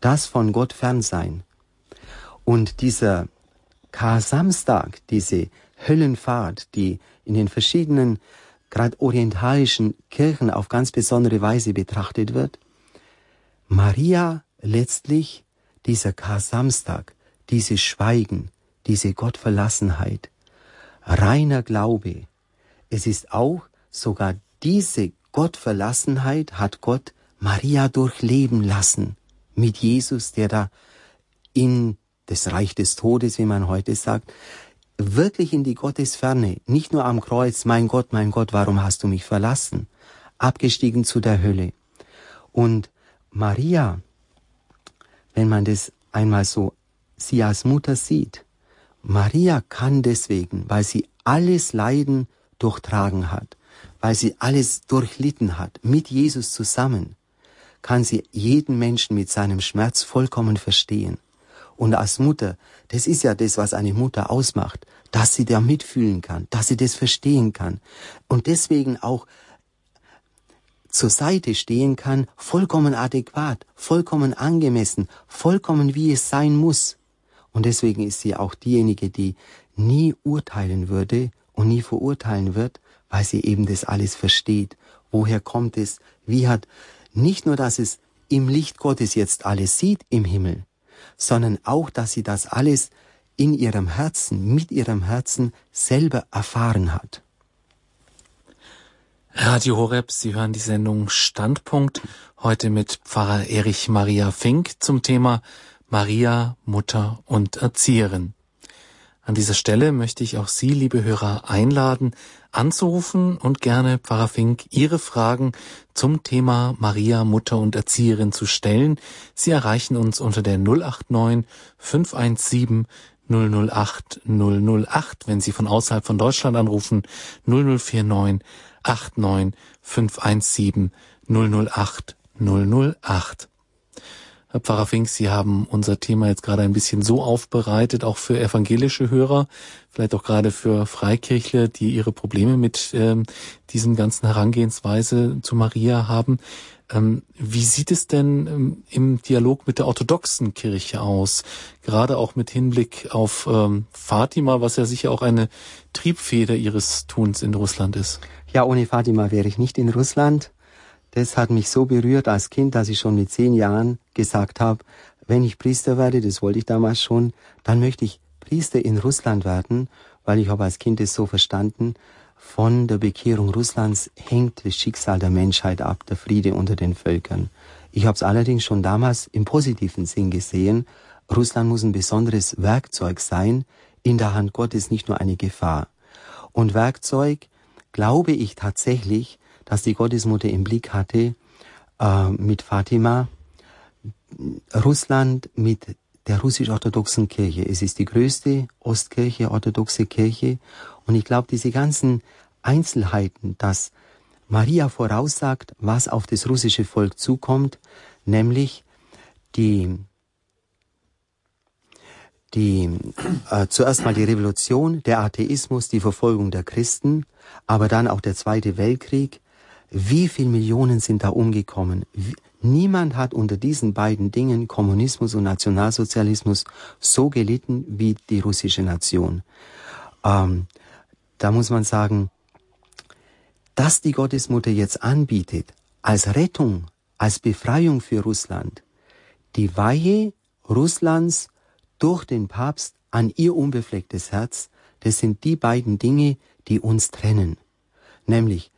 das von Gott fern sein. Und dieser Kar-Samstag, diese Höllenfahrt, die in den verschiedenen, gerade orientalischen Kirchen auf ganz besondere Weise betrachtet wird, Maria letztlich dieser Kar-Samstag, dieses Schweigen, diese Gottverlassenheit, reiner Glaube. Es ist auch sogar diese Gottverlassenheit hat Gott Maria durchleben lassen mit Jesus, der da in das Reich des Todes, wie man heute sagt, wirklich in die Gottesferne, nicht nur am Kreuz, mein Gott, mein Gott, warum hast du mich verlassen, abgestiegen zu der Hölle. Und Maria, wenn man das einmal so sie als Mutter sieht, Maria kann deswegen, weil sie alles Leiden durchtragen hat, weil sie alles durchlitten hat, mit Jesus zusammen, kann sie jeden Menschen mit seinem Schmerz vollkommen verstehen. Und als Mutter, das ist ja das, was eine Mutter ausmacht, dass sie da mitfühlen kann, dass sie das verstehen kann. Und deswegen auch zur Seite stehen kann, vollkommen adäquat, vollkommen angemessen, vollkommen wie es sein muss. Und deswegen ist sie auch diejenige, die nie urteilen würde und nie verurteilen wird, weil sie eben das alles versteht. Woher kommt es? Wie hat nicht nur, dass es im Licht Gottes jetzt alles sieht im Himmel, sondern auch, dass sie das alles in ihrem Herzen, mit ihrem Herzen selber erfahren hat. Radio Horeb, Sie hören die Sendung Standpunkt heute mit Pfarrer Erich Maria Fink zum Thema Maria, Mutter und Erzieherin. An dieser Stelle möchte ich auch Sie, liebe Hörer, einladen, anzurufen und gerne Pfarrer Fink Ihre Fragen zum Thema Maria, Mutter und Erzieherin zu stellen. Sie erreichen uns unter der 089 517 008 008, wenn Sie von außerhalb von Deutschland anrufen, 0049 89 517 008 008. Herr Pfarrer Fink, Sie haben unser Thema jetzt gerade ein bisschen so aufbereitet, auch für evangelische Hörer, vielleicht auch gerade für Freikirchler, die ihre Probleme mit ähm, diesem ganzen Herangehensweise zu Maria haben. Ähm, wie sieht es denn ähm, im Dialog mit der orthodoxen Kirche aus? Gerade auch mit Hinblick auf ähm, Fatima, was ja sicher auch eine Triebfeder ihres Tuns in Russland ist. Ja, ohne Fatima wäre ich nicht in Russland. Das hat mich so berührt als Kind, dass ich schon mit zehn Jahren gesagt habe, wenn ich Priester werde, das wollte ich damals schon, dann möchte ich Priester in Russland werden, weil ich habe als Kind es so verstanden, von der Bekehrung Russlands hängt das Schicksal der Menschheit ab, der Friede unter den Völkern. Ich habe es allerdings schon damals im positiven Sinn gesehen. Russland muss ein besonderes Werkzeug sein, in der Hand Gottes nicht nur eine Gefahr. Und Werkzeug glaube ich tatsächlich, dass die Gottesmutter im Blick hatte äh, mit Fatima, Russland mit der russisch-orthodoxen Kirche. Es ist die größte Ostkirche, orthodoxe Kirche. Und ich glaube, diese ganzen Einzelheiten, dass Maria voraussagt, was auf das russische Volk zukommt, nämlich die die äh, zuerst mal die Revolution, der Atheismus, die Verfolgung der Christen, aber dann auch der Zweite Weltkrieg. Wie viele Millionen sind da umgekommen? Wie, niemand hat unter diesen beiden Dingen, Kommunismus und Nationalsozialismus, so gelitten wie die russische Nation. Ähm, da muss man sagen, dass die Gottesmutter jetzt anbietet, als Rettung, als Befreiung für Russland, die Weihe Russlands durch den Papst an ihr unbeflecktes Herz, das sind die beiden Dinge, die uns trennen, nämlich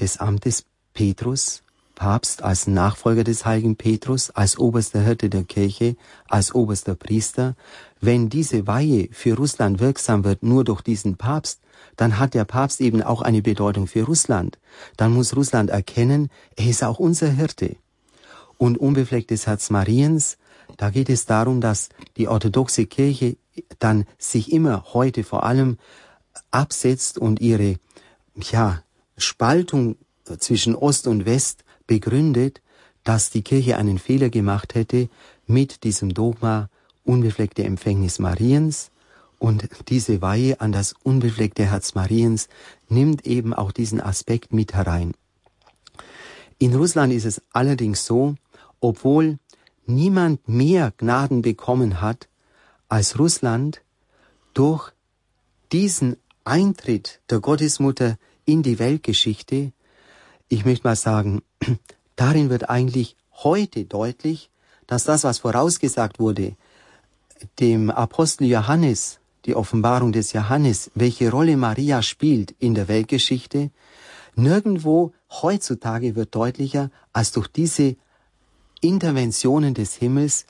des Amtes Petrus, Papst als Nachfolger des heiligen Petrus, als oberster Hirte der Kirche, als oberster Priester. Wenn diese Weihe für Russland wirksam wird, nur durch diesen Papst, dann hat der Papst eben auch eine Bedeutung für Russland. Dann muss Russland erkennen, er ist auch unser Hirte. Und unbeflecktes Herz Mariens da geht es darum, dass die orthodoxe Kirche dann sich immer heute vor allem absetzt und ihre ja, Spaltung zwischen Ost und West begründet, dass die Kirche einen Fehler gemacht hätte mit diesem Dogma unbefleckte Empfängnis Mariens und diese Weihe an das unbefleckte Herz Mariens nimmt eben auch diesen Aspekt mit herein. In Russland ist es allerdings so, obwohl niemand mehr Gnaden bekommen hat als Russland durch diesen Eintritt der Gottesmutter in die Weltgeschichte. Ich möchte mal sagen, darin wird eigentlich heute deutlich, dass das, was vorausgesagt wurde, dem Apostel Johannes, die Offenbarung des Johannes, welche Rolle Maria spielt in der Weltgeschichte, nirgendwo heutzutage wird deutlicher als durch diese Interventionen des Himmels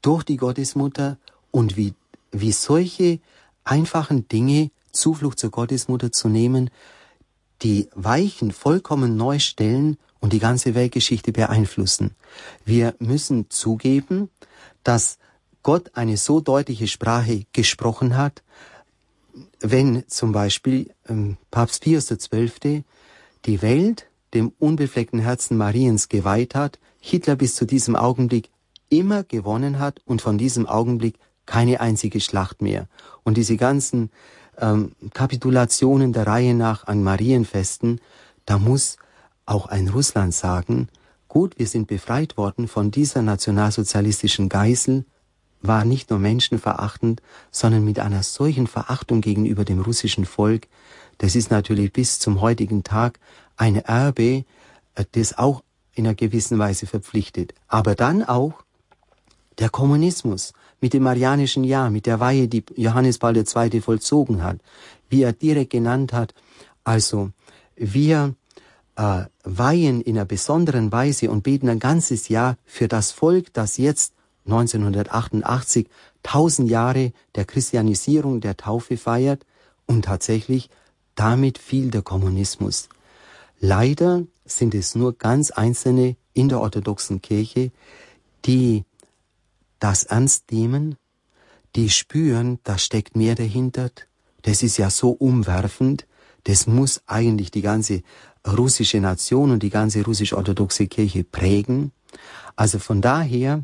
durch die Gottesmutter und wie, wie solche einfachen Dinge Zuflucht zur Gottesmutter zu nehmen, die Weichen vollkommen neu stellen und die ganze Weltgeschichte beeinflussen. Wir müssen zugeben, dass Gott eine so deutliche Sprache gesprochen hat, wenn zum Beispiel ähm, Papst Pius XII. die Welt dem unbefleckten Herzen Mariens geweiht hat, Hitler bis zu diesem Augenblick immer gewonnen hat und von diesem Augenblick keine einzige Schlacht mehr. Und diese ganzen ähm, Kapitulationen der Reihe nach an Marienfesten, da muss auch ein Russland sagen, gut, wir sind befreit worden von dieser nationalsozialistischen Geisel, war nicht nur menschenverachtend, sondern mit einer solchen Verachtung gegenüber dem russischen Volk, das ist natürlich bis zum heutigen Tag ein Erbe, äh, das auch in einer gewissen Weise verpflichtet. Aber dann auch der Kommunismus mit dem Marianischen Jahr, mit der Weihe, die Johannes Paul II. vollzogen hat, wie er direkt genannt hat, also wir äh, weihen in einer besonderen Weise und beten ein ganzes Jahr für das Volk, das jetzt 1988 tausend Jahre der Christianisierung, der Taufe feiert und tatsächlich damit fiel der Kommunismus. Leider sind es nur ganz einzelne in der orthodoxen Kirche, die das ernst nehmen, die spüren, da steckt mehr dahinter, das ist ja so umwerfend, das muss eigentlich die ganze russische Nation und die ganze russisch-orthodoxe Kirche prägen. Also von daher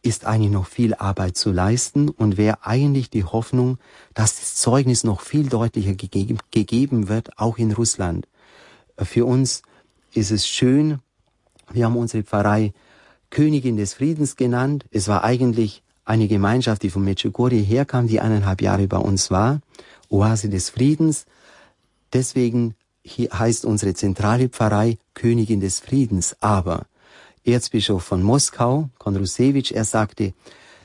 ist eigentlich noch viel Arbeit zu leisten und wäre eigentlich die Hoffnung, dass das Zeugnis noch viel deutlicher gegeben, gegeben wird, auch in Russland. Für uns ist es schön, wir haben unsere Pfarrei Königin des Friedens genannt. Es war eigentlich eine Gemeinschaft, die von Medjugorje herkam, die eineinhalb Jahre bei uns war. Oase des Friedens. Deswegen heißt unsere zentrale Pfarrei Königin des Friedens. Aber Erzbischof von Moskau, Konrusewitsch, er sagte,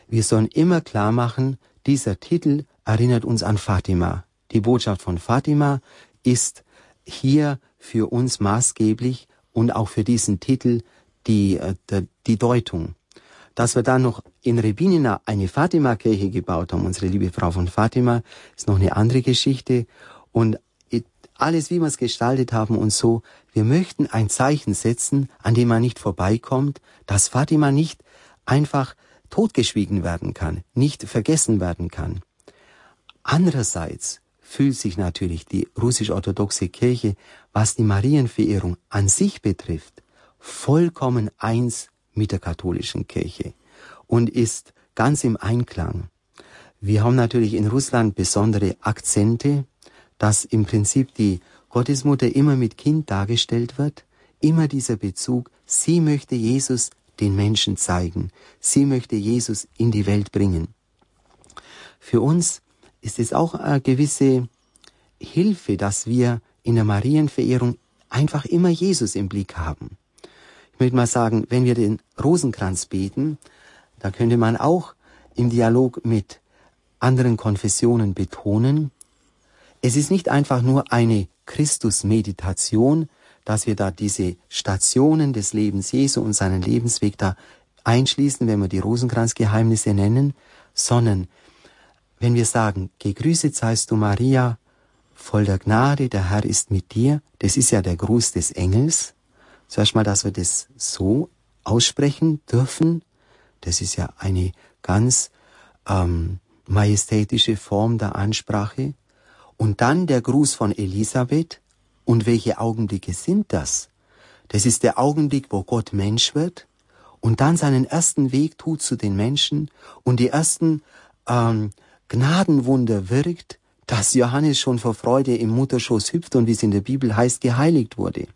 wir sollen immer klar machen, dieser Titel erinnert uns an Fatima. Die Botschaft von Fatima ist hier für uns maßgeblich und auch für diesen Titel die, äh, die Deutung. Dass wir dann noch in Rebinina eine Fatima-Kirche gebaut haben, unsere liebe Frau von Fatima, ist noch eine andere Geschichte. Und alles, wie wir es gestaltet haben und so, wir möchten ein Zeichen setzen, an dem man nicht vorbeikommt, dass Fatima nicht einfach totgeschwiegen werden kann, nicht vergessen werden kann. Andererseits fühlt sich natürlich die russisch-orthodoxe Kirche, was die Marienverehrung an sich betrifft, vollkommen eins mit der katholischen Kirche und ist ganz im Einklang. Wir haben natürlich in Russland besondere Akzente, dass im Prinzip die Gottesmutter immer mit Kind dargestellt wird, immer dieser Bezug, sie möchte Jesus den Menschen zeigen, sie möchte Jesus in die Welt bringen. Für uns ist es auch eine gewisse Hilfe, dass wir in der Marienverehrung einfach immer Jesus im Blick haben. Ich möchte mal sagen, wenn wir den Rosenkranz beten, da könnte man auch im Dialog mit anderen Konfessionen betonen, es ist nicht einfach nur eine Christus-Meditation, dass wir da diese Stationen des Lebens Jesu und seinen Lebensweg da einschließen, wenn wir die Rosenkranzgeheimnisse nennen, sondern wenn wir sagen, gegrüßet seist du Maria, voll der Gnade, der Herr ist mit dir, das ist ja der Gruß des Engels. Zuerst mal, dass wir das so aussprechen dürfen, das ist ja eine ganz ähm, majestätische Form der Ansprache. Und dann der Gruß von Elisabeth. Und welche Augenblicke sind das? Das ist der Augenblick, wo Gott Mensch wird und dann seinen ersten Weg tut zu den Menschen und die ersten ähm, Gnadenwunder wirkt, dass Johannes schon vor Freude im Mutterschoß hüpft und wie es in der Bibel heißt, geheiligt wurde.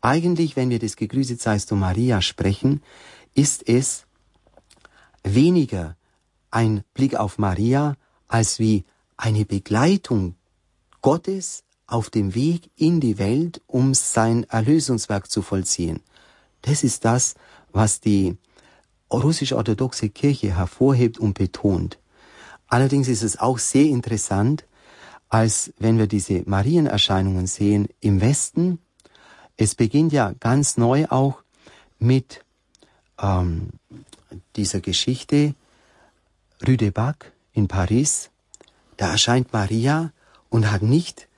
Eigentlich, wenn wir das Gegrüßet seist du Maria sprechen, ist es weniger ein Blick auf Maria als wie eine Begleitung Gottes auf dem Weg in die Welt, um sein Erlösungswerk zu vollziehen. Das ist das, was die russisch-orthodoxe Kirche hervorhebt und betont. Allerdings ist es auch sehr interessant, als wenn wir diese Marienerscheinungen sehen im Westen. Es beginnt ja ganz neu auch mit ähm, dieser Geschichte Rue de Bac in Paris. Da erscheint Maria und hat nicht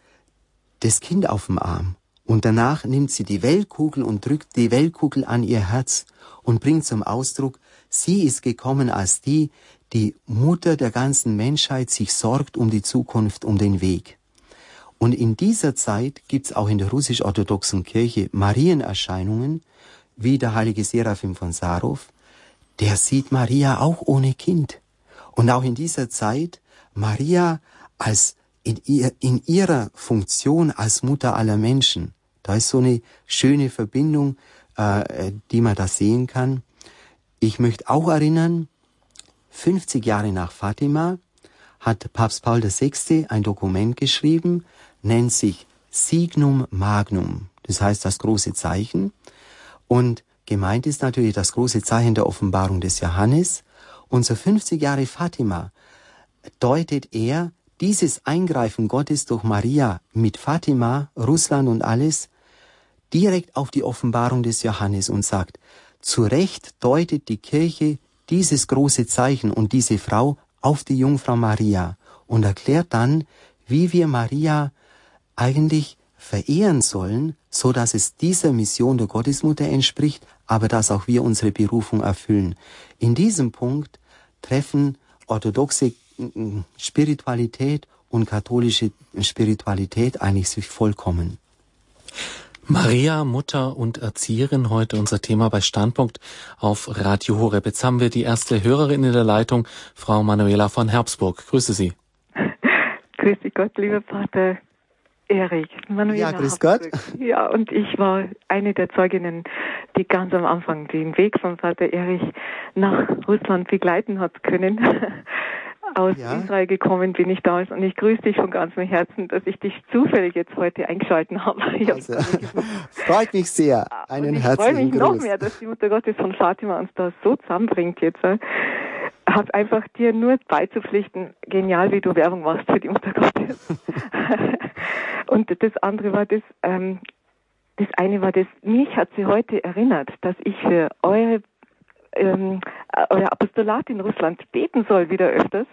das Kind auf dem Arm. Und danach nimmt sie die Weltkugel und drückt die Weltkugel an ihr Herz und bringt zum Ausdruck, sie ist gekommen als die, die Mutter der ganzen Menschheit sich sorgt um die Zukunft, um den Weg. Und in dieser Zeit gibt's auch in der russisch-orthodoxen Kirche Marienerscheinungen, wie der heilige Seraphim von Sarov, der sieht Maria auch ohne Kind. Und auch in dieser Zeit Maria als in, ihr, in ihrer Funktion als Mutter aller Menschen. Da ist so eine schöne Verbindung, äh, die man da sehen kann. Ich möchte auch erinnern, 50 Jahre nach Fatima hat Papst Paul VI. ein Dokument geschrieben, nennt sich Signum Magnum. Das heißt das große Zeichen. Und gemeint ist natürlich das große Zeichen der Offenbarung des Johannes. Unser 50 Jahre Fatima deutet er dieses Eingreifen Gottes durch Maria mit Fatima, Russland und alles direkt auf die Offenbarung des Johannes und sagt, zu Recht deutet die Kirche dieses große Zeichen und diese Frau auf die Jungfrau Maria und erklärt dann, wie wir Maria eigentlich verehren sollen, so dass es dieser Mission der Gottesmutter entspricht, aber dass auch wir unsere Berufung erfüllen. In diesem Punkt treffen orthodoxe Spiritualität und katholische Spiritualität eigentlich sich vollkommen. Maria, Mutter und Erzieherin, heute unser Thema bei Standpunkt auf Radio Horeb. Jetzt haben wir die erste Hörerin in der Leitung, Frau Manuela von Herbsburg. Grüße Sie. Grüße Gott, lieber Vater Erik. Manuela ja, grüß Gott. Ja, und ich war eine der Zeuginnen, die ganz am Anfang den Weg von Vater Erich nach Russland begleiten hat können. aus ja. Israel gekommen bin ich damals und ich grüße dich von ganzem Herzen, dass ich dich zufällig jetzt heute eingeschalten habe. Also, freut mich sehr. Einen ich herzlichen freue mich Gruß. noch mehr, dass die Mutter Gottes von Fatima uns da so zusammenbringt jetzt. Hab einfach dir nur beizupflichten, genial, wie du Werbung machst für die Mutter Gottes. Und das andere war das, ähm, das eine war das, mich hat sie heute erinnert, dass ich für eure ähm, euer Apostolat in Russland beten soll wieder öfters.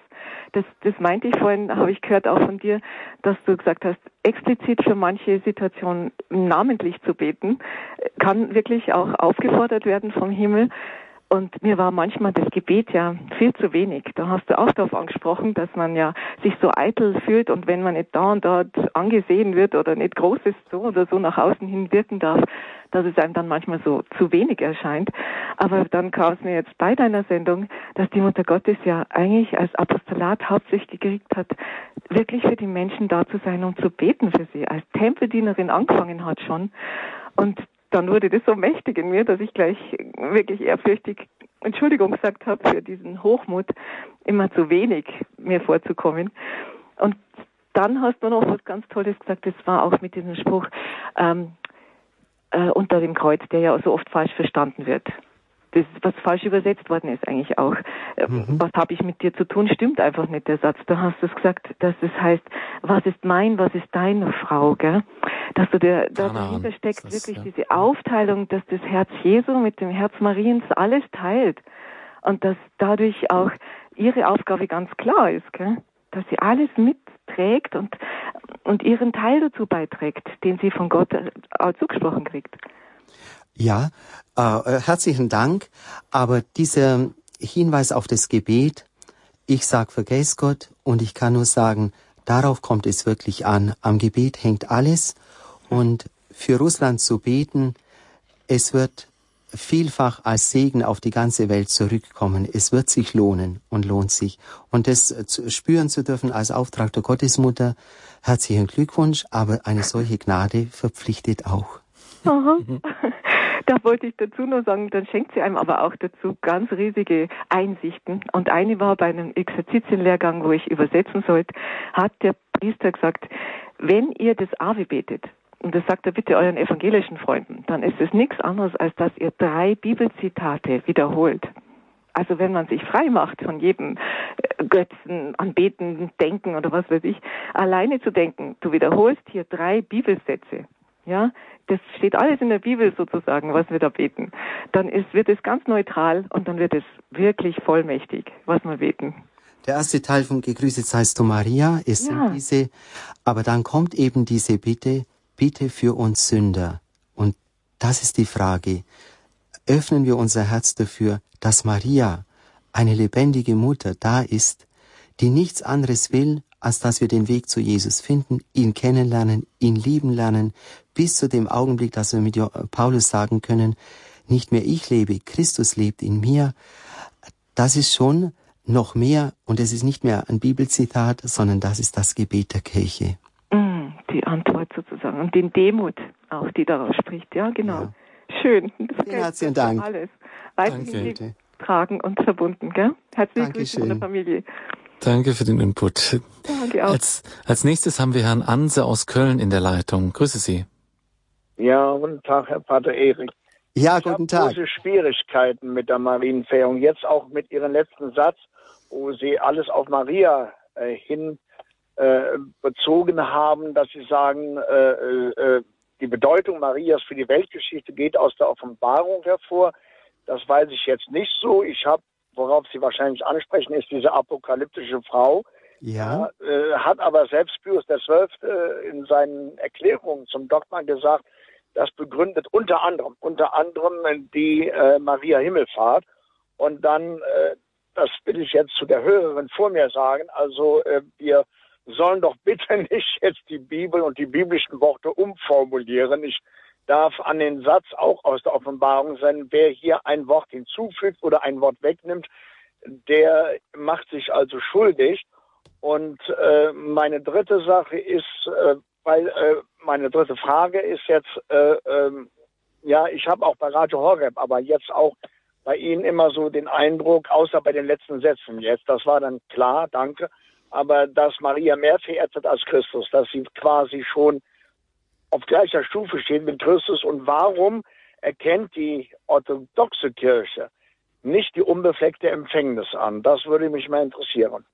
Das, das meinte ich vorhin, habe ich gehört auch von dir, dass du gesagt hast, explizit für manche Situationen namentlich zu beten, kann wirklich auch aufgefordert werden vom Himmel. Und mir war manchmal das Gebet ja viel zu wenig. Da hast du auch darauf angesprochen, dass man ja sich so eitel fühlt und wenn man nicht da und dort angesehen wird oder nicht Großes so oder so nach außen hin wirken darf, dass es einem dann manchmal so zu wenig erscheint. Aber dann kam es mir jetzt bei deiner Sendung, dass die Mutter Gottes ja eigentlich als Apostolat hauptsächlich gekriegt hat, wirklich für die Menschen da zu sein und zu beten für sie, als Tempeldienerin angefangen hat schon. Und dann wurde das so mächtig in mir, dass ich gleich wirklich ehrfürchtig Entschuldigung gesagt habe für diesen Hochmut, immer zu wenig mir vorzukommen. Und dann hast du noch was ganz Tolles gesagt, das war auch mit diesem Spruch ähm, äh, unter dem Kreuz, der ja so oft falsch verstanden wird das, was falsch übersetzt worden ist eigentlich auch. Äh, mhm. Was habe ich mit dir zu tun, stimmt einfach nicht der Satz. Da hast du es gesagt, dass es heißt, was ist mein, was ist deine Frau, gell? Dass du der, da dahinter steckt das, wirklich ja. diese Aufteilung, dass das Herz Jesu mit dem Herz Mariens alles teilt. Und dass dadurch auch ihre Aufgabe ganz klar ist, gell? Dass sie alles mitträgt und, und ihren Teil dazu beiträgt, den sie von Gott auch zugesprochen kriegt. Ja, äh, äh, herzlichen Dank. Aber dieser Hinweis auf das Gebet, ich sag vergess Gott und ich kann nur sagen, darauf kommt es wirklich an. Am Gebet hängt alles und für Russland zu beten, es wird vielfach als Segen auf die ganze Welt zurückkommen. Es wird sich lohnen und lohnt sich. Und das spüren zu dürfen als Auftrag der Gottesmutter, herzlichen Glückwunsch, aber eine solche Gnade verpflichtet auch. Aha. Da wollte ich dazu nur sagen, dann schenkt sie einem aber auch dazu ganz riesige Einsichten. Und eine war bei einem Exerzitienlehrgang, wo ich übersetzen sollte, hat der Priester gesagt, wenn ihr das Ave betet, und das sagt er bitte euren evangelischen Freunden, dann ist es nichts anderes, als dass ihr drei Bibelzitate wiederholt. Also wenn man sich frei macht von jedem äh, Götzen, Anbeten, Denken oder was weiß ich, alleine zu denken, du wiederholst hier drei Bibelsätze ja, das steht alles in der Bibel sozusagen, was wir da beten, dann ist, wird es ganz neutral und dann wird es wirklich vollmächtig, was wir beten. Der erste Teil von Gegrüßet seist du Maria ist ja. diese, aber dann kommt eben diese Bitte, bitte für uns Sünder. Und das ist die Frage. Öffnen wir unser Herz dafür, dass Maria, eine lebendige Mutter, da ist, die nichts anderes will, als dass wir den Weg zu Jesus finden, ihn kennenlernen, ihn lieben lernen, bis zu dem Augenblick, dass wir mit Paulus sagen können, nicht mehr ich lebe, Christus lebt in mir. Das ist schon noch mehr, und es ist nicht mehr ein Bibelzitat, sondern das ist das Gebet der Kirche. Mm, die Antwort sozusagen und den Demut auch, die daraus spricht. Ja, genau. Ja. Schön. Das Vielen herzlichen Dank. Alles. Danke. tragen und verbunden. Gell? Herzlichen Grüße von der Familie. Danke für den Input. Danke auch. Als, als nächstes haben wir Herrn Anse aus Köln in der Leitung. Grüße Sie. Ja, guten Tag, Herr Pater Erik. Ja, guten ich Tag. große Schwierigkeiten mit der Marienverehrung. Jetzt auch mit Ihrem letzten Satz, wo Sie alles auf Maria äh, hin äh, bezogen haben, dass Sie sagen, äh, äh, die Bedeutung Marias für die Weltgeschichte geht aus der Offenbarung hervor. Das weiß ich jetzt nicht so. Ich habe worauf Sie wahrscheinlich ansprechen, ist diese apokalyptische Frau. Ja. Äh, hat aber selbst Pius XII. Äh, in seinen Erklärungen zum Dogma gesagt, das begründet unter anderem, unter anderem die äh, Maria Himmelfahrt. Und dann, äh, das will ich jetzt zu der Hörerin vor mir sagen, also äh, wir sollen doch bitte nicht jetzt die Bibel und die biblischen Worte umformulieren. Ich darf an den Satz auch aus der Offenbarung sein, wer hier ein Wort hinzufügt oder ein Wort wegnimmt, der macht sich also schuldig. Und äh, meine dritte Sache ist, äh, weil äh, meine dritte Frage ist jetzt, äh, ähm, ja, ich habe auch bei Radio Horeb, aber jetzt auch bei Ihnen immer so den Eindruck, außer bei den letzten Sätzen jetzt, das war dann klar, danke, aber dass Maria mehr verehrt wird als Christus, dass sie quasi schon auf gleicher Stufe stehen mit Christus und warum erkennt die orthodoxe Kirche nicht die unbefleckte Empfängnis an? Das würde mich mal interessieren.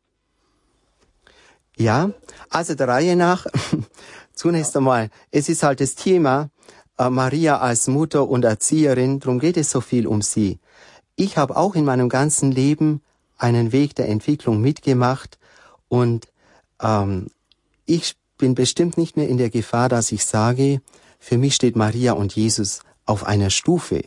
Ja, also der Reihe nach, zunächst einmal, es ist halt das Thema äh, Maria als Mutter und Erzieherin, darum geht es so viel um sie. Ich habe auch in meinem ganzen Leben einen Weg der Entwicklung mitgemacht und ähm, ich bin bestimmt nicht mehr in der Gefahr, dass ich sage, für mich steht Maria und Jesus auf einer Stufe.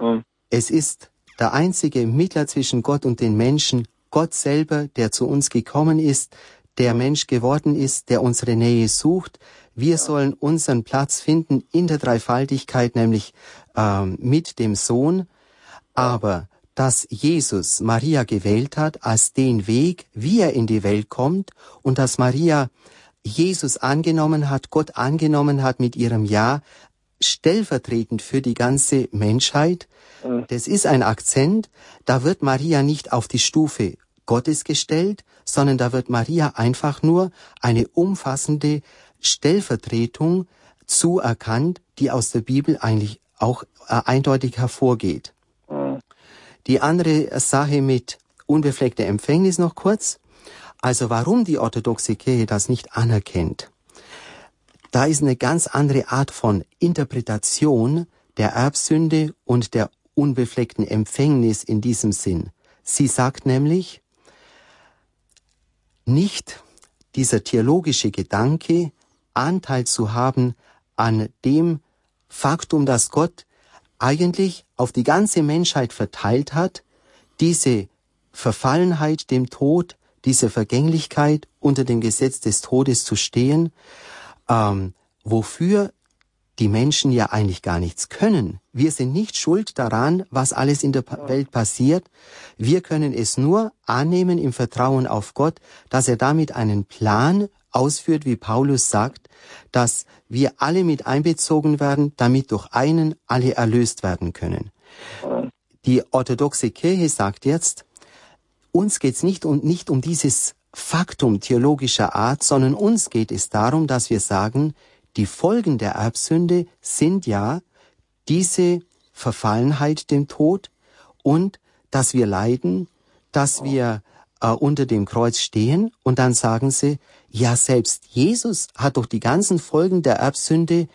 Mhm. Es ist der einzige Mittler zwischen Gott und den Menschen, Gott selber, der zu uns gekommen ist, der Mensch geworden ist, der unsere Nähe sucht. Wir ja. sollen unseren Platz finden in der Dreifaltigkeit, nämlich ähm, mit dem Sohn. Aber dass Jesus Maria gewählt hat als den Weg, wie er in die Welt kommt und dass Maria Jesus angenommen hat, Gott angenommen hat mit ihrem Ja, stellvertretend für die ganze Menschheit. Das ist ein Akzent, da wird Maria nicht auf die Stufe Gottes gestellt, sondern da wird Maria einfach nur eine umfassende Stellvertretung zuerkannt, die aus der Bibel eigentlich auch äh, eindeutig hervorgeht. Die andere Sache mit unbefleckter Empfängnis noch kurz. Also warum die orthodoxe Kirche das nicht anerkennt, da ist eine ganz andere Art von Interpretation der Erbsünde und der unbefleckten Empfängnis in diesem Sinn. Sie sagt nämlich, nicht dieser theologische Gedanke, Anteil zu haben an dem Faktum, dass Gott eigentlich auf die ganze Menschheit verteilt hat, diese Verfallenheit dem Tod, diese Vergänglichkeit unter dem Gesetz des Todes zu stehen, ähm, wofür die Menschen ja eigentlich gar nichts können. Wir sind nicht schuld daran, was alles in der Welt passiert. Wir können es nur annehmen im Vertrauen auf Gott, dass er damit einen Plan ausführt, wie Paulus sagt, dass wir alle mit einbezogen werden, damit durch einen alle erlöst werden können. Die orthodoxe Kirche sagt jetzt, uns geht's nicht um, nicht um dieses Faktum theologischer Art, sondern uns geht es darum, dass wir sagen, die Folgen der Erbsünde sind ja diese Verfallenheit dem Tod und dass wir leiden, dass wir äh, unter dem Kreuz stehen und dann sagen sie, ja selbst Jesus hat doch die ganzen Folgen der Erbsünde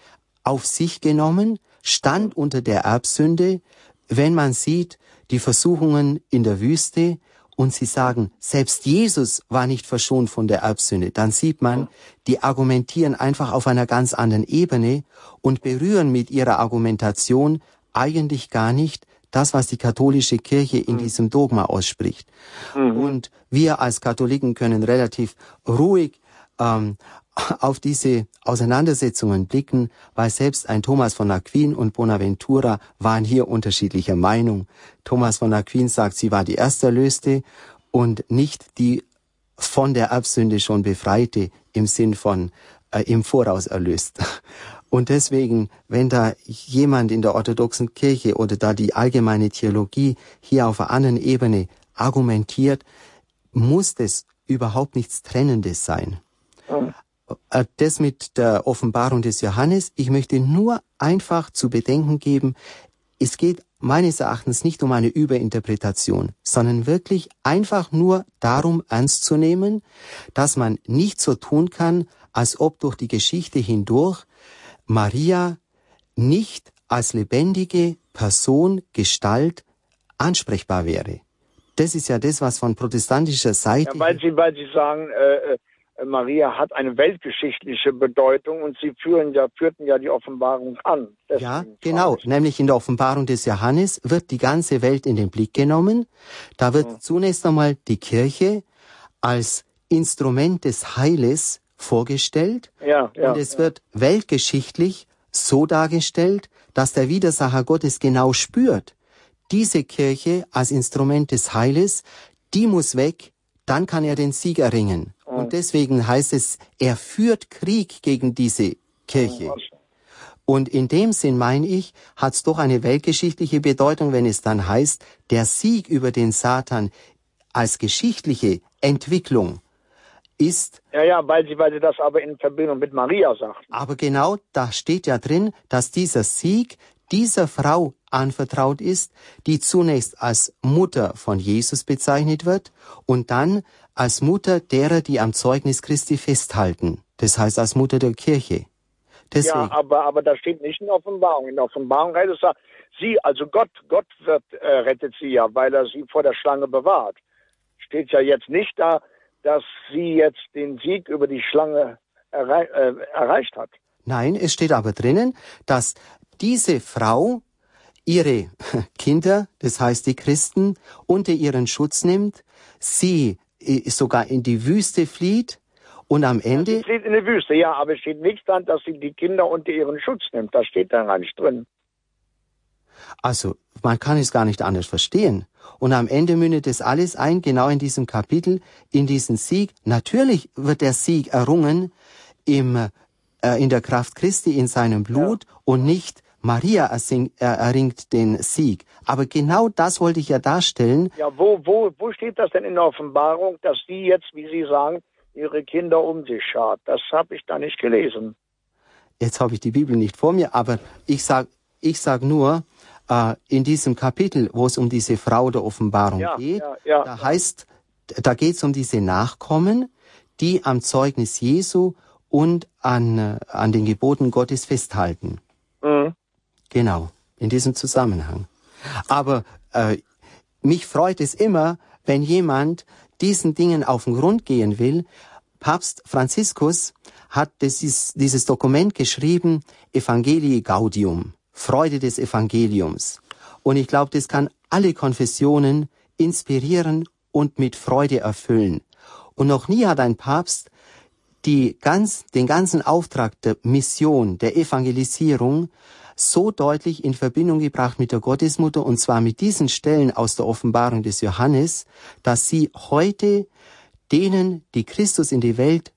auf sich genommen, stand unter der Erbsünde, wenn man sieht, die Versuchungen in der Wüste, und sie sagen, selbst Jesus war nicht verschont von der Erbsünde, dann sieht man, die argumentieren einfach auf einer ganz anderen Ebene und berühren mit ihrer Argumentation eigentlich gar nicht das, was die katholische Kirche in mhm. diesem Dogma ausspricht. Mhm. Und wir als Katholiken können relativ ruhig ähm, auf diese Auseinandersetzungen blicken, weil selbst ein Thomas von Aquin und Bonaventura waren hier unterschiedlicher Meinung. Thomas von Aquin sagt, sie war die erste Erlöste und nicht die von der Erbsünde schon befreite im Sinn von äh, im Voraus erlöst. Und deswegen, wenn da jemand in der orthodoxen Kirche oder da die allgemeine Theologie hier auf einer anderen Ebene argumentiert, muss das überhaupt nichts Trennendes sein. Äh, das mit der Offenbarung des Johannes, ich möchte nur einfach zu bedenken geben, es geht meines Erachtens nicht um eine Überinterpretation, sondern wirklich einfach nur darum ernst zu nehmen, dass man nicht so tun kann, als ob durch die Geschichte hindurch Maria nicht als lebendige Person, Gestalt ansprechbar wäre. Das ist ja das, was von protestantischer Seite. Ja, weil Sie, weil Sie sagen, äh, äh Maria hat eine weltgeschichtliche Bedeutung und sie führen ja, führten ja die Offenbarung an. Deswegen ja, genau. Nämlich in der Offenbarung des Johannes wird die ganze Welt in den Blick genommen. Da wird mhm. zunächst einmal die Kirche als Instrument des Heiles vorgestellt. Ja, ja, und es ja. wird weltgeschichtlich so dargestellt, dass der Widersacher Gottes genau spürt, diese Kirche als Instrument des Heiles, die muss weg, dann kann er den Sieg erringen. Und deswegen heißt es, er führt Krieg gegen diese Kirche. Und in dem Sinn, meine ich, hat es doch eine weltgeschichtliche Bedeutung, wenn es dann heißt, der Sieg über den Satan als geschichtliche Entwicklung ist. Ja, ja, weil sie, weil sie das aber in Verbindung mit Maria sagt. Aber genau da steht ja drin, dass dieser Sieg dieser Frau anvertraut ist, die zunächst als Mutter von Jesus bezeichnet wird und dann als Mutter derer, die am Zeugnis Christi festhalten. Das heißt als Mutter der Kirche. Deswegen. Ja, aber, aber das steht nicht in Offenbarung. In Offenbarung heißt es ja, sie, also Gott, Gott wird, äh, rettet sie ja, weil er sie vor der Schlange bewahrt. Steht ja jetzt nicht da, dass sie jetzt den Sieg über die Schlange errei äh, erreicht hat. Nein, es steht aber drinnen, dass diese Frau ihre Kinder, das heißt die Christen, unter ihren Schutz nimmt, sie äh, sogar in die Wüste flieht und am Ende. sie flieht in die Wüste, ja, aber es steht nichts dran, dass sie die Kinder unter ihren Schutz nimmt. Das steht da gar nicht drin. Also, man kann es gar nicht anders verstehen. Und am Ende mündet es alles ein, genau in diesem Kapitel, in diesen Sieg. Natürlich wird der Sieg errungen im, äh, in der Kraft Christi, in seinem Blut ja. und nicht Maria erringt den Sieg. Aber genau das wollte ich ja darstellen. Ja, wo, wo, wo steht das denn in der Offenbarung, dass die jetzt, wie Sie sagen, ihre Kinder um sich schart? Das habe ich da nicht gelesen. Jetzt habe ich die Bibel nicht vor mir, aber ich sag, ich sag nur, äh, in diesem Kapitel, wo es um diese Frau der Offenbarung ja, geht, ja, ja, da heißt, da geht es um diese Nachkommen, die am Zeugnis Jesu und an, äh, an den Geboten Gottes festhalten. Mhm. Genau, in diesem Zusammenhang. Aber äh, mich freut es immer, wenn jemand diesen Dingen auf den Grund gehen will. Papst Franziskus hat dieses, dieses Dokument geschrieben, Evangelii Gaudium, Freude des Evangeliums. Und ich glaube, das kann alle Konfessionen inspirieren und mit Freude erfüllen. Und noch nie hat ein Papst die ganz, den ganzen Auftrag der Mission, der Evangelisierung so deutlich in Verbindung gebracht mit der Gottesmutter und zwar mit diesen Stellen aus der Offenbarung des Johannes, dass sie heute denen, die Christus in die Welt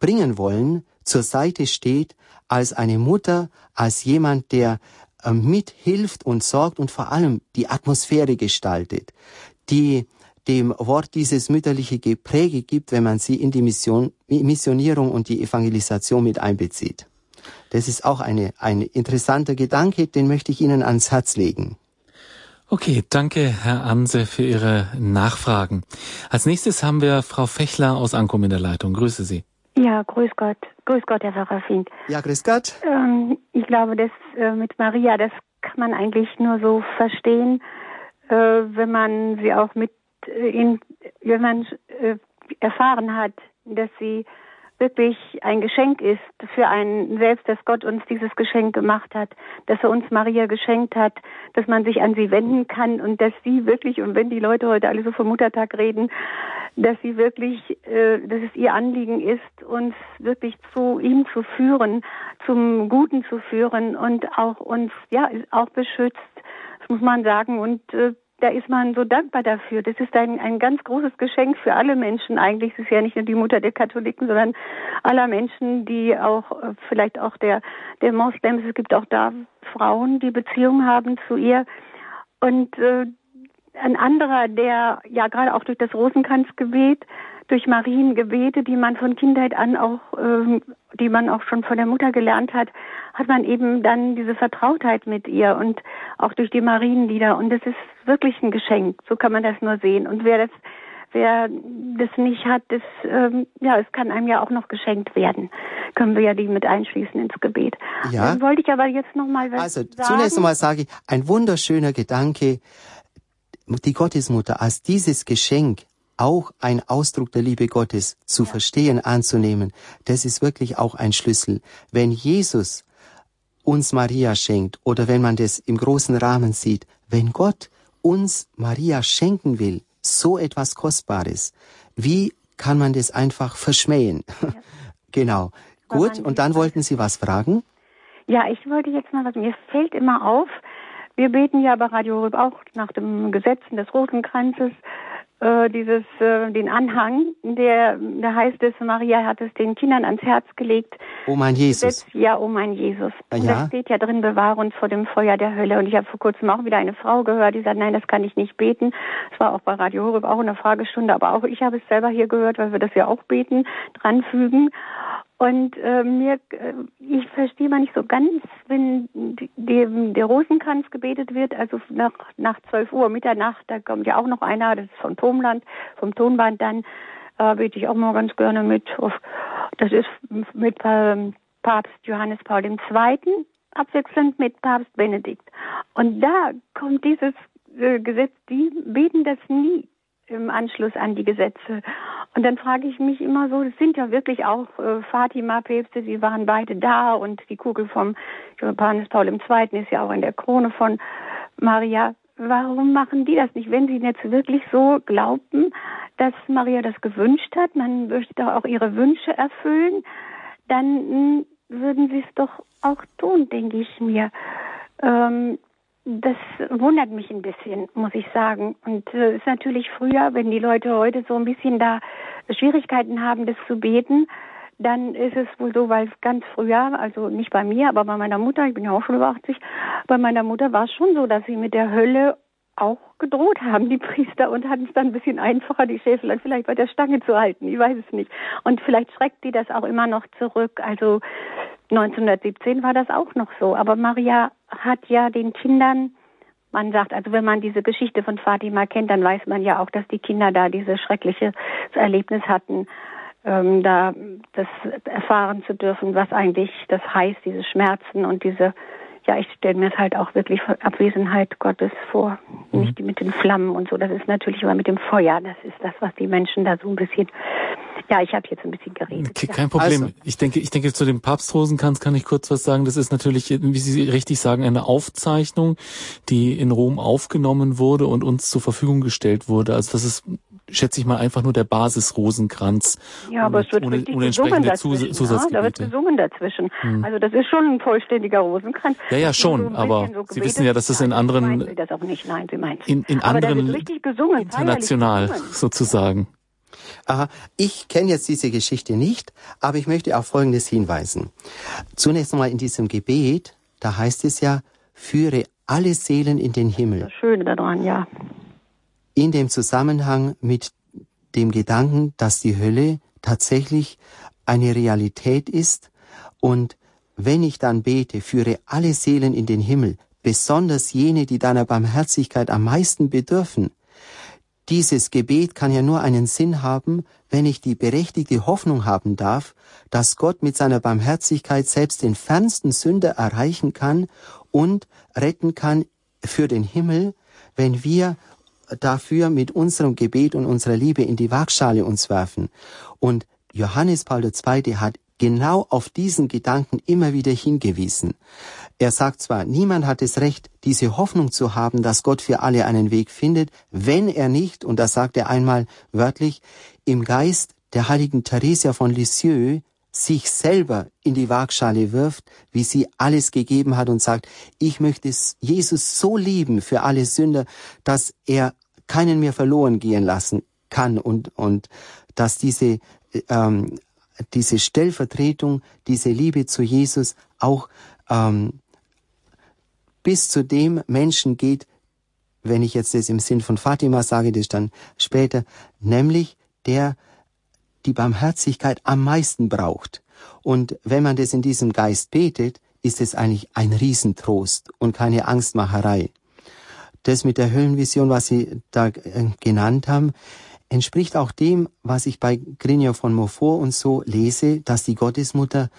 bringen wollen, zur Seite steht als eine Mutter, als jemand, der äh, mithilft und sorgt und vor allem die Atmosphäre gestaltet, die dem Wort dieses mütterliche Gepräge gibt, wenn man sie in die Mission, Missionierung und die Evangelisation mit einbezieht. Das ist auch eine, ein interessanter Gedanke, den möchte ich Ihnen ans Herz legen. Okay, danke Herr Anse für Ihre Nachfragen. Als nächstes haben wir Frau Fechler aus Ankum in der Leitung. Grüße Sie. Ja, grüß Gott. Grüß Gott, Herr Pfarrer Fink. Ja, grüß Gott. Ähm, ich glaube, das äh, mit Maria, das kann man eigentlich nur so verstehen, äh, wenn man sie auch mit äh, in, wenn man äh, erfahren hat, dass sie wirklich ein Geschenk ist für einen selbst, dass Gott uns dieses Geschenk gemacht hat, dass er uns Maria geschenkt hat, dass man sich an sie wenden kann und dass sie wirklich, und wenn die Leute heute alle so vom Muttertag reden, dass sie wirklich, äh, dass es ihr Anliegen ist, uns wirklich zu ihm zu führen, zum Guten zu führen und auch uns, ja, auch beschützt, das muss man sagen, und äh, da ist man so dankbar dafür. Das ist ein, ein ganz großes Geschenk für alle Menschen eigentlich. Es ist ja nicht nur die Mutter der Katholiken, sondern aller Menschen, die auch, äh, vielleicht auch der, der Moslems. Es gibt auch da Frauen, die Beziehungen haben zu ihr. Und äh, ein anderer, der ja gerade auch durch das Rosenkranzgebet durch Mariengebete, die man von Kindheit an auch, ähm, die man auch schon von der Mutter gelernt hat, hat man eben dann diese Vertrautheit mit ihr und auch durch die Marienlieder. Und das ist wirklich ein Geschenk. So kann man das nur sehen. Und wer das, wer das nicht hat, das, ähm, ja, es kann einem ja auch noch geschenkt werden. Können wir ja die mit einschließen ins Gebet. Ja. Dann wollte ich aber jetzt noch mal was Also sagen. zunächst einmal sage ich, ein wunderschöner Gedanke, die Gottesmutter als dieses Geschenk auch ein Ausdruck der Liebe Gottes zu ja. verstehen, anzunehmen, das ist wirklich auch ein Schlüssel. Wenn Jesus uns Maria schenkt oder wenn man das im großen Rahmen sieht, wenn Gott uns Maria schenken will, so etwas Kostbares, wie kann man das einfach verschmähen? Ja. genau. Gut, und dann wollten Sie was fragen? Ja, ich wollte jetzt mal was, mir fällt immer auf, wir beten ja bei Radio Rüb auch nach dem Gesetzen des Rosenkranzes äh, dieses äh, den Anhang, der da heißt es, Maria hat es den Kindern ans Herz gelegt. Oh mein Jesus. Das, ja, oh mein Jesus. Ah, und ja? da steht ja drin, bewahre uns vor dem Feuer der Hölle. Und ich habe vor kurzem auch wieder eine Frau gehört, die sagt, nein, das kann ich nicht beten. Es war auch bei Radio Horeb auch eine Fragestunde, aber auch ich habe es selber hier gehört, weil wir das ja auch beten, dranfügen. Und äh, mir, äh, ich verstehe mal nicht so ganz, wenn die, der Rosenkranz gebetet wird, also nach, nach 12 Uhr, Mitternacht, da kommt ja auch noch einer, das ist vom Tonland, vom Tonband dann, äh, bete ich auch mal ganz gerne mit. Das ist mit äh, Papst Johannes Paul II. abwechselnd mit Papst Benedikt. Und da kommt dieses äh, Gesetz, die beten das nie im Anschluss an die Gesetze. Und dann frage ich mich immer so, es sind ja wirklich auch äh, Fatima-Päpste, sie waren beide da und die Kugel vom Johannes Paul II. ist ja auch in der Krone von Maria. Warum machen die das nicht? Wenn sie jetzt wirklich so glaubten, dass Maria das gewünscht hat, man möchte doch auch ihre Wünsche erfüllen, dann hm, würden sie es doch auch tun, denke ich mir. Ähm, das wundert mich ein bisschen, muss ich sagen. Und es äh, ist natürlich früher, wenn die Leute heute so ein bisschen da Schwierigkeiten haben, das zu beten, dann ist es wohl so, weil ganz früher, also nicht bei mir, aber bei meiner Mutter, ich bin ja auch schon über 80, bei meiner Mutter war es schon so, dass sie mit der Hölle auch gedroht haben, die Priester, und hatten es dann ein bisschen einfacher, die Schäfelein vielleicht bei der Stange zu halten. Ich weiß es nicht. Und vielleicht schreckt die das auch immer noch zurück. Also 1917 war das auch noch so. Aber Maria hat ja den Kindern, man sagt, also wenn man diese Geschichte von Fatima kennt, dann weiß man ja auch, dass die Kinder da dieses schreckliche Erlebnis hatten, ähm, da das erfahren zu dürfen, was eigentlich das heißt, diese Schmerzen und diese ja, ich stelle mir es halt auch wirklich Abwesenheit Gottes vor. Mhm. Nicht mit den Flammen und so. Das ist natürlich aber mit dem Feuer. Das ist das, was die Menschen da so ein bisschen. Ja, ich habe jetzt ein bisschen geredet. Okay, kein Problem. Also. Ich denke, ich denke zu dem Papstrosenkranz kann ich kurz was sagen. Das ist natürlich, wie Sie richtig sagen, eine Aufzeichnung, die in Rom aufgenommen wurde und uns zur Verfügung gestellt wurde. Also das ist schätze ich mal, einfach nur der Basis-Rosenkranz. Ja, aber es wird ohne, richtig ohne gesungen dazwischen. Ja, da wird gesungen dazwischen. Hm. Also das ist schon ein vollständiger Rosenkranz. Ja, ja, schon. So aber so Sie wissen ja, dass das in anderen, Sie das auch nicht. Nein, Sie meinen. In, in aber anderen, gesungen, international gesungen. sozusagen. Aha, ich kenne jetzt diese Geschichte nicht, aber ich möchte auf Folgendes hinweisen. Zunächst einmal in diesem Gebet, da heißt es ja, führe alle Seelen in den Himmel. Das Schöne daran, ja in dem Zusammenhang mit dem Gedanken, dass die Hölle tatsächlich eine Realität ist und wenn ich dann bete, führe alle Seelen in den Himmel, besonders jene, die deiner Barmherzigkeit am meisten bedürfen. Dieses Gebet kann ja nur einen Sinn haben, wenn ich die berechtigte Hoffnung haben darf, dass Gott mit seiner Barmherzigkeit selbst den fernsten Sünder erreichen kann und retten kann für den Himmel, wenn wir dafür mit unserem Gebet und unserer Liebe in die Waagschale uns werfen. Und Johannes Paul II. hat genau auf diesen Gedanken immer wieder hingewiesen. Er sagt zwar, niemand hat das Recht, diese Hoffnung zu haben, dass Gott für alle einen Weg findet, wenn er nicht, und das sagt er einmal wörtlich, im Geist der heiligen Theresia von Lisieux sich selber in die Waagschale wirft, wie sie alles gegeben hat und sagt, ich möchte Jesus so lieben für alle Sünder, dass er keinen mehr verloren gehen lassen kann und, und dass diese, ähm, diese Stellvertretung, diese Liebe zu Jesus auch ähm, bis zu dem Menschen geht, wenn ich jetzt das im Sinn von Fatima sage, das dann später, nämlich der die Barmherzigkeit am meisten braucht. Und wenn man das in diesem Geist betet, ist es eigentlich ein Riesentrost und keine Angstmacherei. Das mit der Höllenvision, was Sie da äh, genannt haben, entspricht auch dem, was ich bei Grignon von Montfort und so lese, dass die Gottesmutter,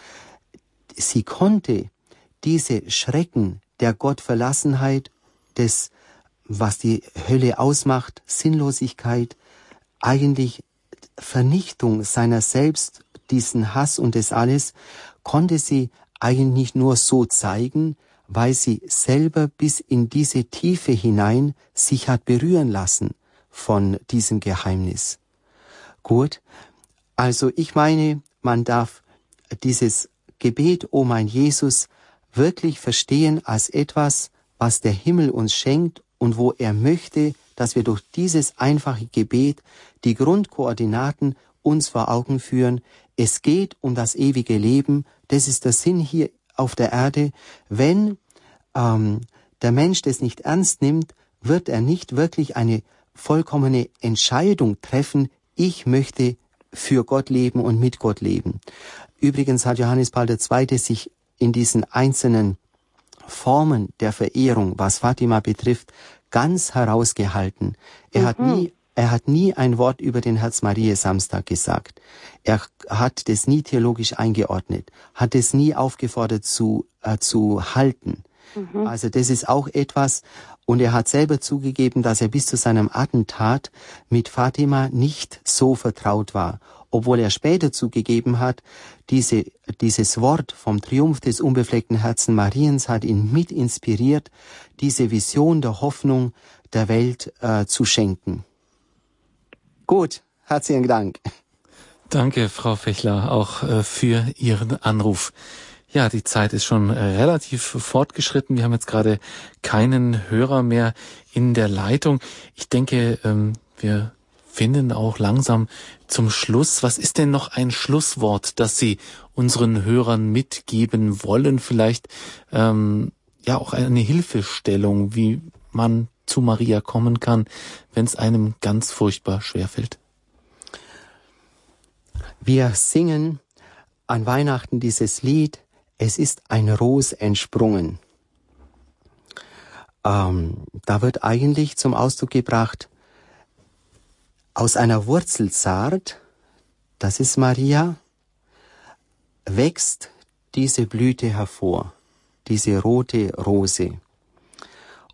sie konnte diese Schrecken der Gottverlassenheit, des, was die Hölle ausmacht, Sinnlosigkeit, eigentlich Vernichtung seiner selbst, diesen Hass und das alles, konnte sie eigentlich nur so zeigen, weil sie selber bis in diese Tiefe hinein sich hat berühren lassen von diesem Geheimnis. Gut, also ich meine, man darf dieses Gebet, o mein Jesus, wirklich verstehen als etwas, was der Himmel uns schenkt und wo er möchte, dass wir durch dieses einfache Gebet die Grundkoordinaten uns vor Augen führen. Es geht um das ewige Leben. Das ist der Sinn hier auf der Erde. Wenn ähm, der Mensch das nicht ernst nimmt, wird er nicht wirklich eine vollkommene Entscheidung treffen, ich möchte für Gott leben und mit Gott leben. Übrigens hat Johannes Paul II. sich in diesen einzelnen Formen der Verehrung, was Fatima betrifft, ganz herausgehalten. Er mhm. hat nie er hat nie ein Wort über den Herz-Marie-Samstag gesagt. Er hat das nie theologisch eingeordnet, hat es nie aufgefordert zu, äh, zu halten. Mhm. Also das ist auch etwas, und er hat selber zugegeben, dass er bis zu seinem Attentat mit Fatima nicht so vertraut war obwohl er später zugegeben hat, diese, dieses Wort vom Triumph des unbefleckten Herzen Mariens hat ihn mit inspiriert, diese Vision der Hoffnung der Welt äh, zu schenken. Gut, herzlichen Dank. Danke, Frau Fechler, auch äh, für Ihren Anruf. Ja, die Zeit ist schon äh, relativ fortgeschritten. Wir haben jetzt gerade keinen Hörer mehr in der Leitung. Ich denke, ähm, wir finden auch langsam zum Schluss. Was ist denn noch ein Schlusswort, das Sie unseren Hörern mitgeben wollen? Vielleicht ähm, ja auch eine Hilfestellung, wie man zu Maria kommen kann, wenn es einem ganz furchtbar schwerfällt. Wir singen an Weihnachten dieses Lied, es ist ein Ros entsprungen. Ähm, da wird eigentlich zum Ausdruck gebracht, aus einer Wurzelsaat, das ist Maria, wächst diese Blüte hervor, diese rote Rose.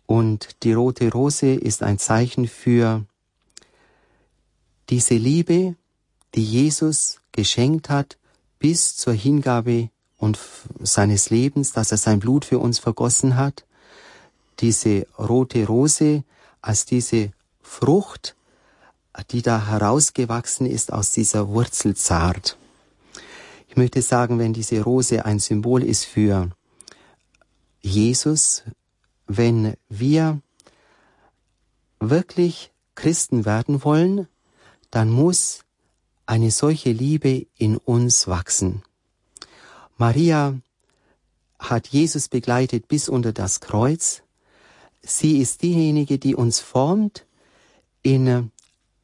Und die rote Rose ist ein Zeichen für diese Liebe, die Jesus geschenkt hat bis zur Hingabe und seines Lebens, dass er sein Blut für uns vergossen hat. Diese rote Rose als diese Frucht, die da herausgewachsen ist aus dieser Wurzelzart. Ich möchte sagen, wenn diese Rose ein Symbol ist für Jesus, wenn wir wirklich Christen werden wollen, dann muss eine solche Liebe in uns wachsen. Maria hat Jesus begleitet bis unter das Kreuz. Sie ist diejenige, die uns formt in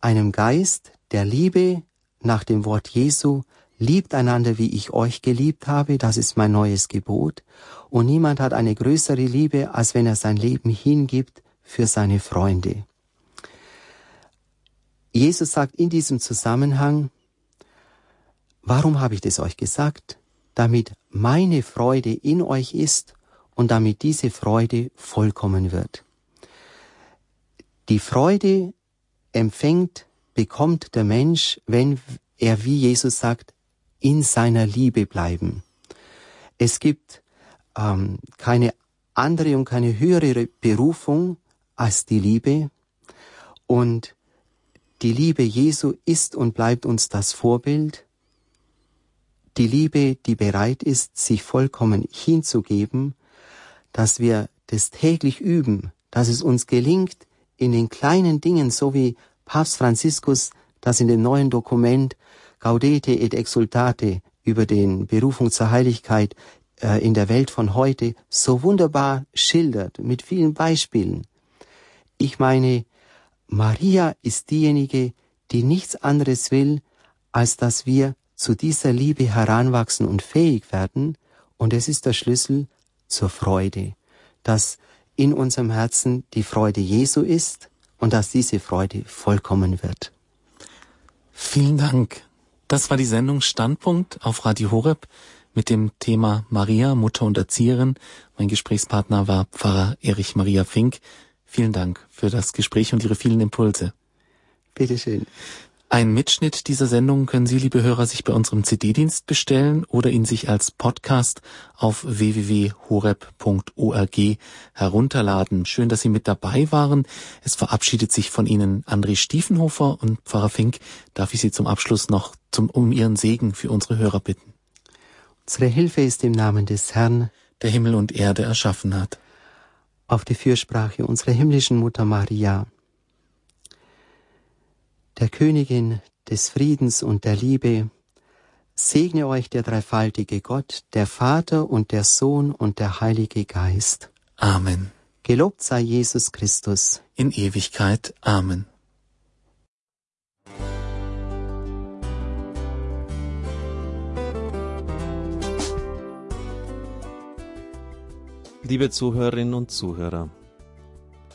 einem Geist der Liebe nach dem Wort Jesu, liebt einander, wie ich euch geliebt habe, das ist mein neues Gebot, und niemand hat eine größere Liebe, als wenn er sein Leben hingibt für seine Freunde. Jesus sagt in diesem Zusammenhang, warum habe ich das euch gesagt? Damit meine Freude in euch ist und damit diese Freude vollkommen wird. Die Freude empfängt, bekommt der Mensch, wenn er, wie Jesus sagt, in seiner Liebe bleiben. Es gibt ähm, keine andere und keine höhere Berufung als die Liebe. Und die Liebe Jesu ist und bleibt uns das Vorbild. Die Liebe, die bereit ist, sich vollkommen hinzugeben, dass wir das täglich üben, dass es uns gelingt, in den kleinen Dingen, so wie Papst Franziskus das in dem neuen Dokument Gaudete et Exultate über den Berufung zur Heiligkeit äh, in der Welt von heute so wunderbar schildert, mit vielen Beispielen. Ich meine, Maria ist diejenige, die nichts anderes will, als dass wir zu dieser Liebe heranwachsen und fähig werden, und es ist der Schlüssel zur Freude, dass in unserem Herzen die Freude Jesu ist und dass diese Freude vollkommen wird. Vielen Dank. Das war die Sendung Standpunkt auf Radio Horeb mit dem Thema Maria, Mutter und Erzieherin. Mein Gesprächspartner war Pfarrer Erich Maria Fink. Vielen Dank für das Gespräch und Ihre vielen Impulse. Bitteschön. Ein Mitschnitt dieser Sendung können Sie, liebe Hörer, sich bei unserem CD-Dienst bestellen oder ihn sich als Podcast auf www.horeb.org herunterladen. Schön, dass Sie mit dabei waren. Es verabschiedet sich von Ihnen André Stiefenhofer und Pfarrer Fink. Darf ich Sie zum Abschluss noch zum, um Ihren Segen für unsere Hörer bitten? Unsere Hilfe ist im Namen des Herrn, der Himmel und Erde erschaffen hat. Auf die Fürsprache unserer himmlischen Mutter Maria der Königin des Friedens und der Liebe, segne euch der dreifaltige Gott, der Vater und der Sohn und der Heilige Geist. Amen. Gelobt sei Jesus Christus. In Ewigkeit. Amen. Liebe Zuhörerinnen und Zuhörer,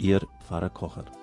Ihr Pfarrer Kocher.